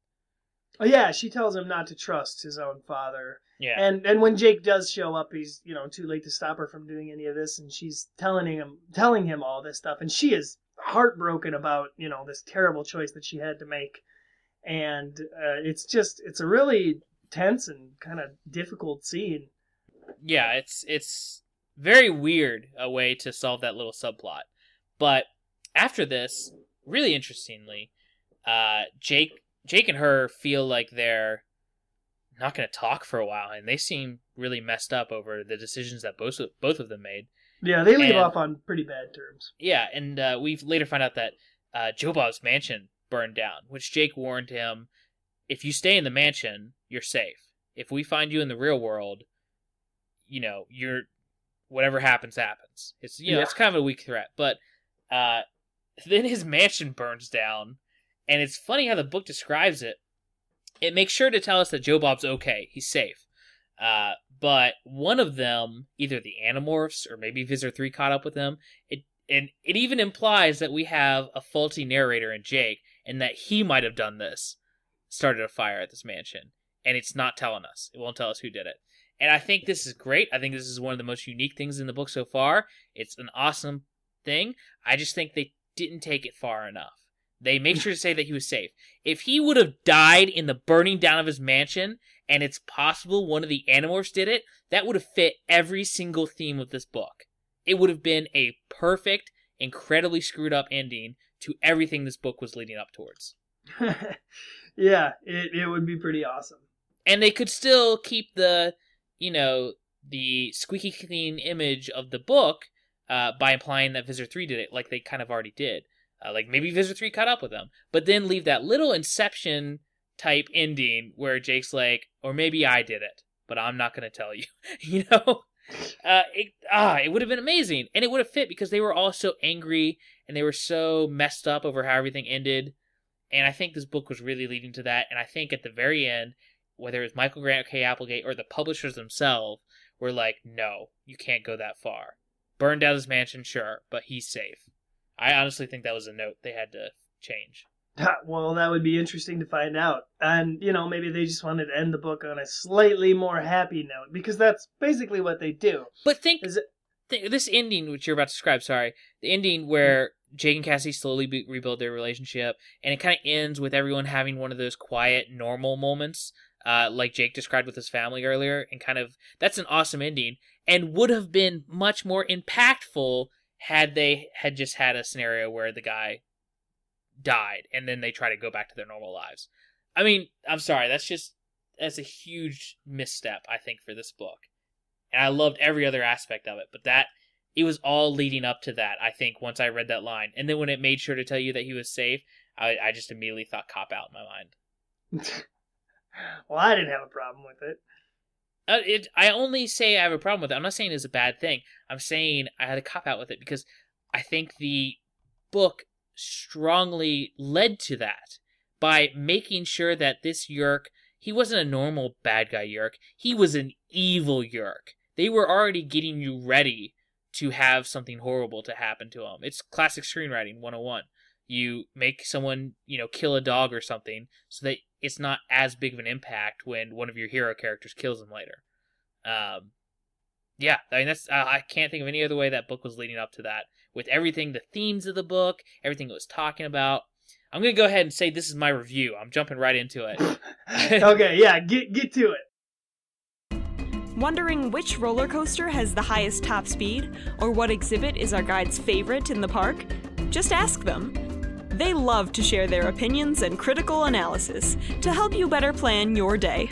Speaker 3: Oh yeah, she tells him not to trust his own father.
Speaker 2: Yeah,
Speaker 3: and and when Jake does show up, he's you know too late to stop her from doing any of this, and she's telling him telling him all this stuff, and she is heartbroken about you know this terrible choice that she had to make, and uh, it's just it's a really tense and kind of difficult scene.
Speaker 2: Yeah, it's it's very weird a way to solve that little subplot. But after this, really interestingly, uh, Jake Jake and her feel like they're not going to talk for a while, and they seem really messed up over the decisions that both of, both of them made.
Speaker 3: Yeah, they leave and, off on pretty bad terms.
Speaker 2: Yeah, and uh, we later find out that uh, Joe Bob's mansion burned down, which Jake warned him if you stay in the mansion, you're safe. If we find you in the real world, you know, you're whatever happens happens. It's you know, yeah. it's kind of a weak threat. But uh then his mansion burns down, and it's funny how the book describes it. It makes sure to tell us that Joe Bob's okay, he's safe. Uh, but one of them, either the Animorphs or maybe Visser Three caught up with them. It and it even implies that we have a faulty narrator in Jake, and that he might have done this started a fire at this mansion, and it's not telling us. It won't tell us who did it. And I think this is great. I think this is one of the most unique things in the book so far. It's an awesome thing. I just think they didn't take it far enough. They make sure to say that he was safe. If he would have died in the burning down of his mansion, and it's possible one of the Animorphs did it, that would have fit every single theme of this book. it would have been a perfect, incredibly screwed up ending to everything this book was leading up towards.
Speaker 3: yeah, it, it would be pretty awesome.
Speaker 2: And they could still keep the, you know, the squeaky clean image of the book uh, by implying that Visser 3 did it, like they kind of already did. Uh, like maybe Visser 3 caught up with them, but then leave that little Inception type ending where Jake's like, or maybe I did it, but I'm not going to tell you. you know? Uh, it, ah, it would have been amazing. And it would have fit because they were all so angry and they were so messed up over how everything ended. And I think this book was really leading to that. And I think at the very end, whether it was Michael Grant K. Applegate or the publishers themselves, were like, no, you can't go that far. Burn down his mansion, sure, but he's safe. I honestly think that was a note they had to change.
Speaker 3: Well, that would be interesting to find out. And, you know, maybe they just wanted to end the book on a slightly more happy note because that's basically what they do.
Speaker 2: But think,
Speaker 3: Is it
Speaker 2: th- this ending, which you're about to describe, sorry, the ending where Jake and Cassie slowly be- rebuild their relationship, and it kind of ends with everyone having one of those quiet, normal moments, uh, like Jake described with his family earlier, and kind of that's an awesome ending, and would have been much more impactful had they had just had a scenario where the guy died and then they try to go back to their normal lives. I mean, I'm sorry, that's just that's a huge misstep I think for this book. And I loved every other aspect of it, but that it was all leading up to that, I think, once I read that line. And then when it made sure to tell you that he was safe, I, I just immediately thought cop out in my mind.
Speaker 3: well, I didn't have a problem with it.
Speaker 2: Uh, it, I only say I have a problem with it. I'm not saying it's a bad thing. I'm saying I had a cop out with it because I think the book strongly led to that by making sure that this Yeerk, he wasn't a normal bad guy Yeerk. He was an evil Yeerk. They were already getting you ready to have something horrible to happen to him. It's classic screenwriting 101. You make someone, you know, kill a dog or something so that it's not as big of an impact when one of your hero characters kills him later. Um, yeah, I mean that's uh, I can't think of any other way that book was leading up to that with everything, the themes of the book, everything it was talking about. I'm gonna go ahead and say this is my review. I'm jumping right into it.
Speaker 3: okay, yeah, get get to it.
Speaker 1: Wondering which roller coaster has the highest top speed, or what exhibit is our guide's favorite in the park? Just ask them. They love to share their opinions and critical analysis to help you better plan your day.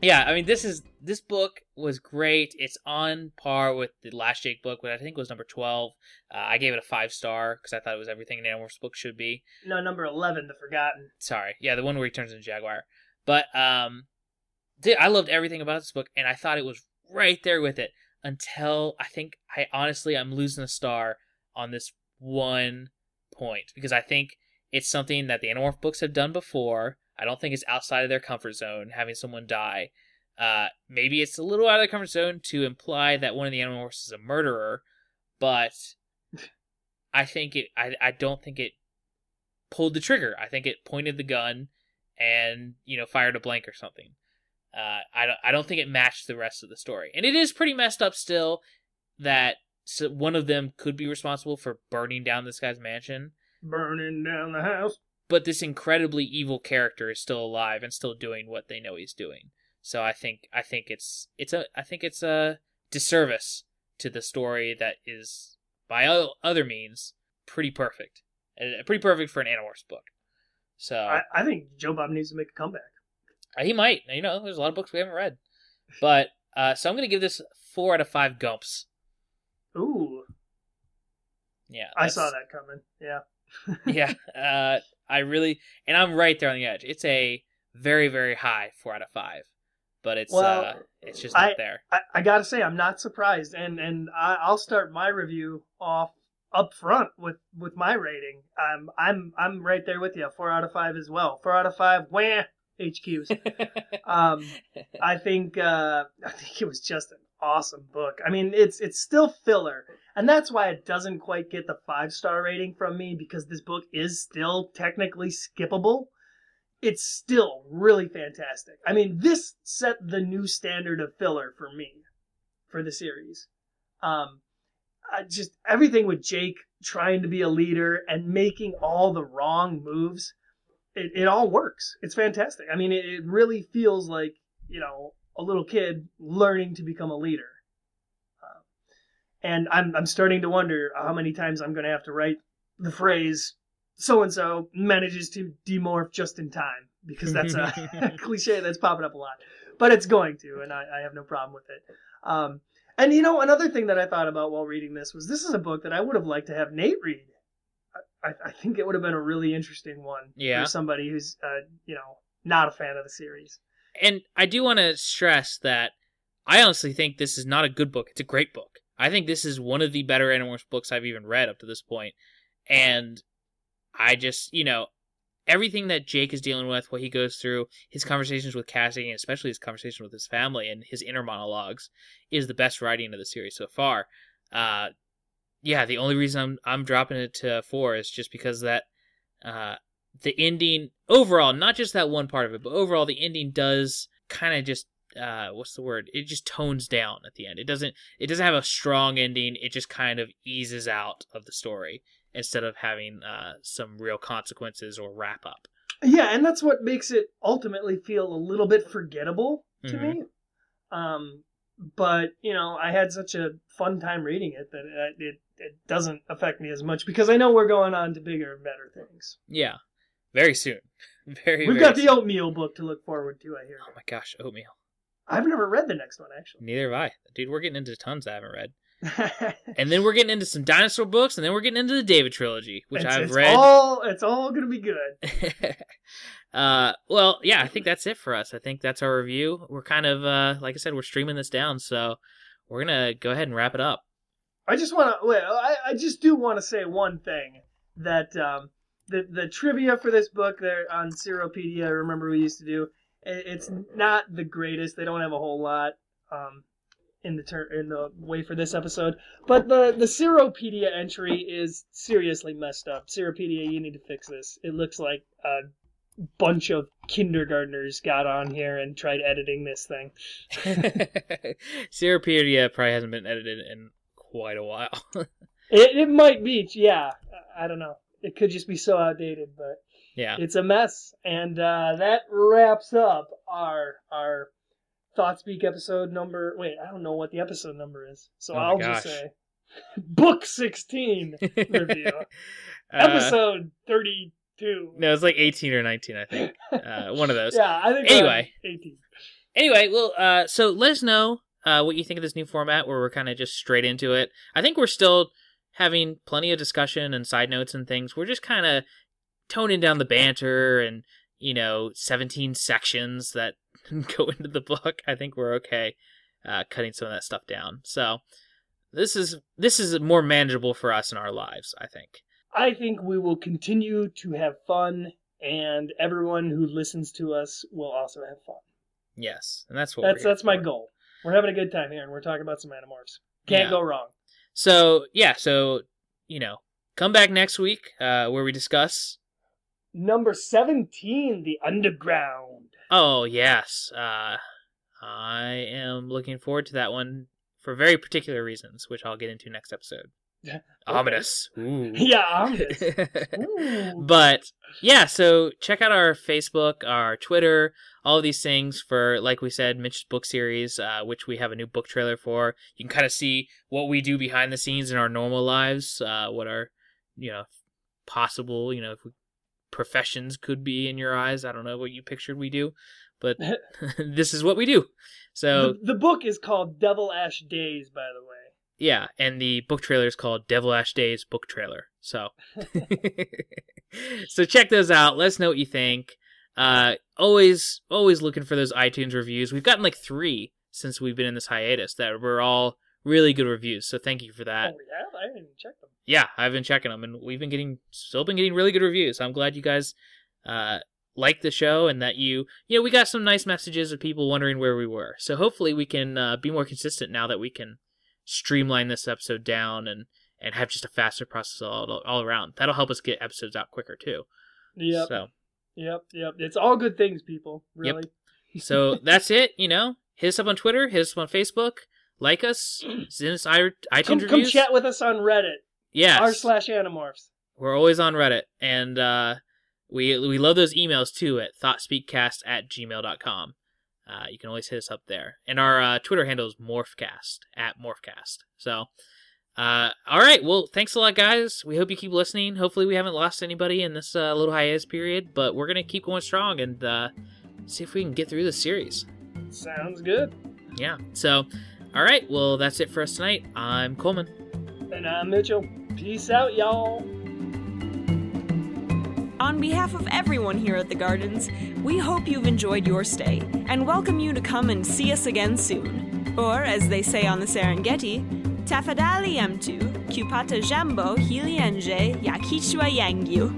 Speaker 2: yeah, I mean this is this book was great. It's on par with the last Jake book, which I think was number twelve. Uh, I gave it a five star because I thought it was everything an Animorphs book should be.
Speaker 3: No, number eleven, the Forgotten.
Speaker 2: Sorry, yeah, the one where he turns into Jaguar. But um, th- I loved everything about this book, and I thought it was right there with it until I think I honestly I'm losing a star on this one point because I think it's something that the Animorph books have done before. I don't think it's outside of their comfort zone having someone die. Uh, maybe it's a little out of their comfort zone to imply that one of the Animorphs is a murderer, but I think it. I I don't think it pulled the trigger. I think it pointed the gun and you know fired a blank or something. Uh, I don't. I don't think it matched the rest of the story, and it is pretty messed up still. That so one of them could be responsible for burning down this guy's mansion,
Speaker 3: Burning down the house.
Speaker 2: but this incredibly evil character is still alive and still doing what they know he's doing. So I think I think it's it's a I think it's a disservice to the story that is by other means pretty perfect, Uh, pretty perfect for an Animorphs book. So
Speaker 3: I, I think Joe Bob needs to make a comeback.
Speaker 2: Uh, He might. You know, there's a lot of books we haven't read. But uh, so I'm gonna give this four out of five gumps.
Speaker 3: Ooh,
Speaker 2: Yeah,
Speaker 3: I saw that coming. Yeah.
Speaker 2: yeah, uh, I really, and I'm right there on the edge. It's a very, very high four out of five, but it's
Speaker 3: Well,
Speaker 2: uh, it's just not
Speaker 3: I-
Speaker 2: there.
Speaker 3: I, I gotta say, I'm not surprised, and and I, I'll start my review off up front with with my rating. Um, I'm I'm right there with you, four out of five as well. Four out of five. Wah, HQs. Um, I think uh, I think it was just an awesome book. I mean, it's it's still filler, and that's why it doesn't quite get the five star rating from me because this book is still technically skippable. It's still really fantastic. I mean, this set the new standard of filler for me for the series. Um, I just everything with Jake trying to be a leader and making all the wrong moves it, it all works. It's fantastic. I mean, it, it really feels like, you know, a little kid learning to become a leader. Uh, and I'm I'm starting to wonder how many times I'm going to have to write the phrase so and so manages to demorph just in time because that's a cliche that's popping up a lot, but it's going to, and I, I have no problem with it. Um, and you know, another thing that I thought about while reading this was this is a book that I would have liked to have Nate read. I, I think it would have been a really interesting one
Speaker 2: Yeah.
Speaker 3: for somebody who's, uh, you know, not a fan of the series.
Speaker 2: And I do want to stress that I honestly think this is not a good book. It's a great book. I think this is one of the better Animorphs books I've even read up to this point. And I just, you know, everything that Jake is dealing with, what he goes through, his conversations with Cassie, and especially his conversation with his family and his inner monologues, is the best writing of the series so far. Uh, yeah, the only reason I'm I'm dropping it to four is just because that uh, the ending overall, not just that one part of it, but overall the ending does kind of just uh, what's the word? It just tones down at the end. It doesn't it doesn't have a strong ending. It just kind of eases out of the story instead of having uh, some real consequences or wrap up.
Speaker 3: Yeah, and that's what makes it ultimately feel a little bit forgettable to
Speaker 2: Mhm.
Speaker 3: me. Um, but you know, I had such a fun time reading it that it, it it doesn't affect me as much because I know we're going on to bigger and better things.
Speaker 2: Yeah, very soon. Very. Soon.
Speaker 3: We've
Speaker 2: very
Speaker 3: got the oatmeal book to look forward to. I hear.
Speaker 2: Oh my gosh, oatmeal.
Speaker 3: I've never read the next one actually.
Speaker 2: Neither have I, dude. We're getting into tons I haven't read, and then we're getting into some dinosaur books, and then we're getting into the David trilogy, which
Speaker 3: it's,
Speaker 2: I've
Speaker 3: it's
Speaker 2: read.
Speaker 3: All it's all gonna be good.
Speaker 2: uh, well, yeah, I think that's it for us. I think that's our review. We're kind of, uh, like I said, we're streaming this down, so we're gonna go ahead and wrap it up.
Speaker 3: I just want to. Well, I, I just do want to say one thing that um, the the trivia for this book there on i Remember we used to do. It's not the greatest. They don't have a whole lot um, in the ter- in the way for this episode. But the the Ceropedia entry is seriously messed up. Ceropedia, you need to fix this. It looks like a bunch of kindergartners got on here and tried editing this thing.
Speaker 2: Ceropedia probably hasn't been edited in quite a while.
Speaker 3: It it might be, yeah. I don't know. It could just be so outdated, but.
Speaker 2: yeah.
Speaker 3: It's a mess, and uh, that wraps up our our Thought Speak episode number. Wait, I don't know what the episode number is, so
Speaker 2: Oh
Speaker 3: I'll
Speaker 2: gosh.
Speaker 3: just say book sixteen, review.
Speaker 2: Uh,
Speaker 3: episode thirty two.
Speaker 2: no, it's like 18 or 19, I think. Uh, one of those.
Speaker 3: Yeah, I think.
Speaker 2: Anyway.
Speaker 3: eighteen.
Speaker 2: Anyway, well, uh, so let us know uh, what you think of this new format where we're kind of just straight into it. I think we're still having plenty of discussion and side notes and things. We're just kind of toning down the banter and, you know, 17 sections that go into the book. I think we're okay uh, cutting some of that stuff down. So this is this is more manageable for us in our lives, I think.
Speaker 3: I think we will continue to have fun, and everyone who listens to us will also have fun.
Speaker 2: Yes, and that's what
Speaker 3: That's that's my goal. We're having a good time here, and we're talking about some animorphs. Can't
Speaker 2: Yeah.
Speaker 3: go wrong.
Speaker 2: So yeah, so you know, come back next week uh, where we discuss
Speaker 3: Number seventeen, the underground.
Speaker 2: Oh yes, uh, I am looking forward to that one for very particular reasons, which I'll get into next episode. Ominous. Ooh.
Speaker 3: Yeah, ominous.
Speaker 2: But yeah, so check out our Facebook, our Twitter, all of these things for, like we said, Mitch's book series, uh, which we have a new book trailer for. You can kind of see what we do behind the scenes in our normal lives, uh, what our, you know, possible, you know, if we, professions could be in your eyes. I don't know what you pictured we do, but this is what we do. So
Speaker 3: the, the book is called Devil Ash Days, by the way.
Speaker 2: Yeah, and the book trailer is called Devil Ash Days book trailer. So, so check those out. Let us know what you think. Uh, always, always looking for those iTunes reviews. We've gotten like three since we've been in this hiatus that were all really good reviews. So thank you for that.
Speaker 3: oh, yeah, I didn't even check them.
Speaker 2: Yeah, I've been checking them, and we've been getting still been getting really good reviews. I'm glad you guys uh, like the show and that you you know we got some nice messages of people wondering where we were. So hopefully we can uh, be more consistent now that we can streamline this episode down and and have just a faster process all all around. That'll help us get episodes out quicker too.
Speaker 3: Yep,
Speaker 2: So
Speaker 3: yep, yep. It's all good things, people.
Speaker 2: Yep.
Speaker 3: Really.
Speaker 2: so that's it. You know, hit us up on Twitter, hit us up on Facebook, like us, send us iTunes
Speaker 3: Come, come chat with us on Reddit.
Speaker 2: Yes.
Speaker 3: R slash Animorphs.
Speaker 2: We're always on Reddit, and uh, we we love those emails too at thoughtspeakcast at gmail.com. Uh, you can always hit us up there. And our uh, Twitter handle is morphcast, at morphcast. So Uh, all right. Well, thanks a lot, guys. We hope you keep listening. Hopefully, we haven't lost anybody in this uh, little hiatus period, but we're gonna keep going strong and uh, see if we can get through the series.
Speaker 3: Sounds good.
Speaker 2: Yeah. So, all right. Well, that's it for us tonight. I'm Coleman.
Speaker 3: And I'm Mitchell. Peace out, y'all.
Speaker 1: On behalf of everyone here at the Gardens, we hope you've enjoyed your stay and welcome you to come and see us again soon. Or, as they say on the Serengeti, tafadhali mtu kupata jambo hili nje ya kichwa yangu.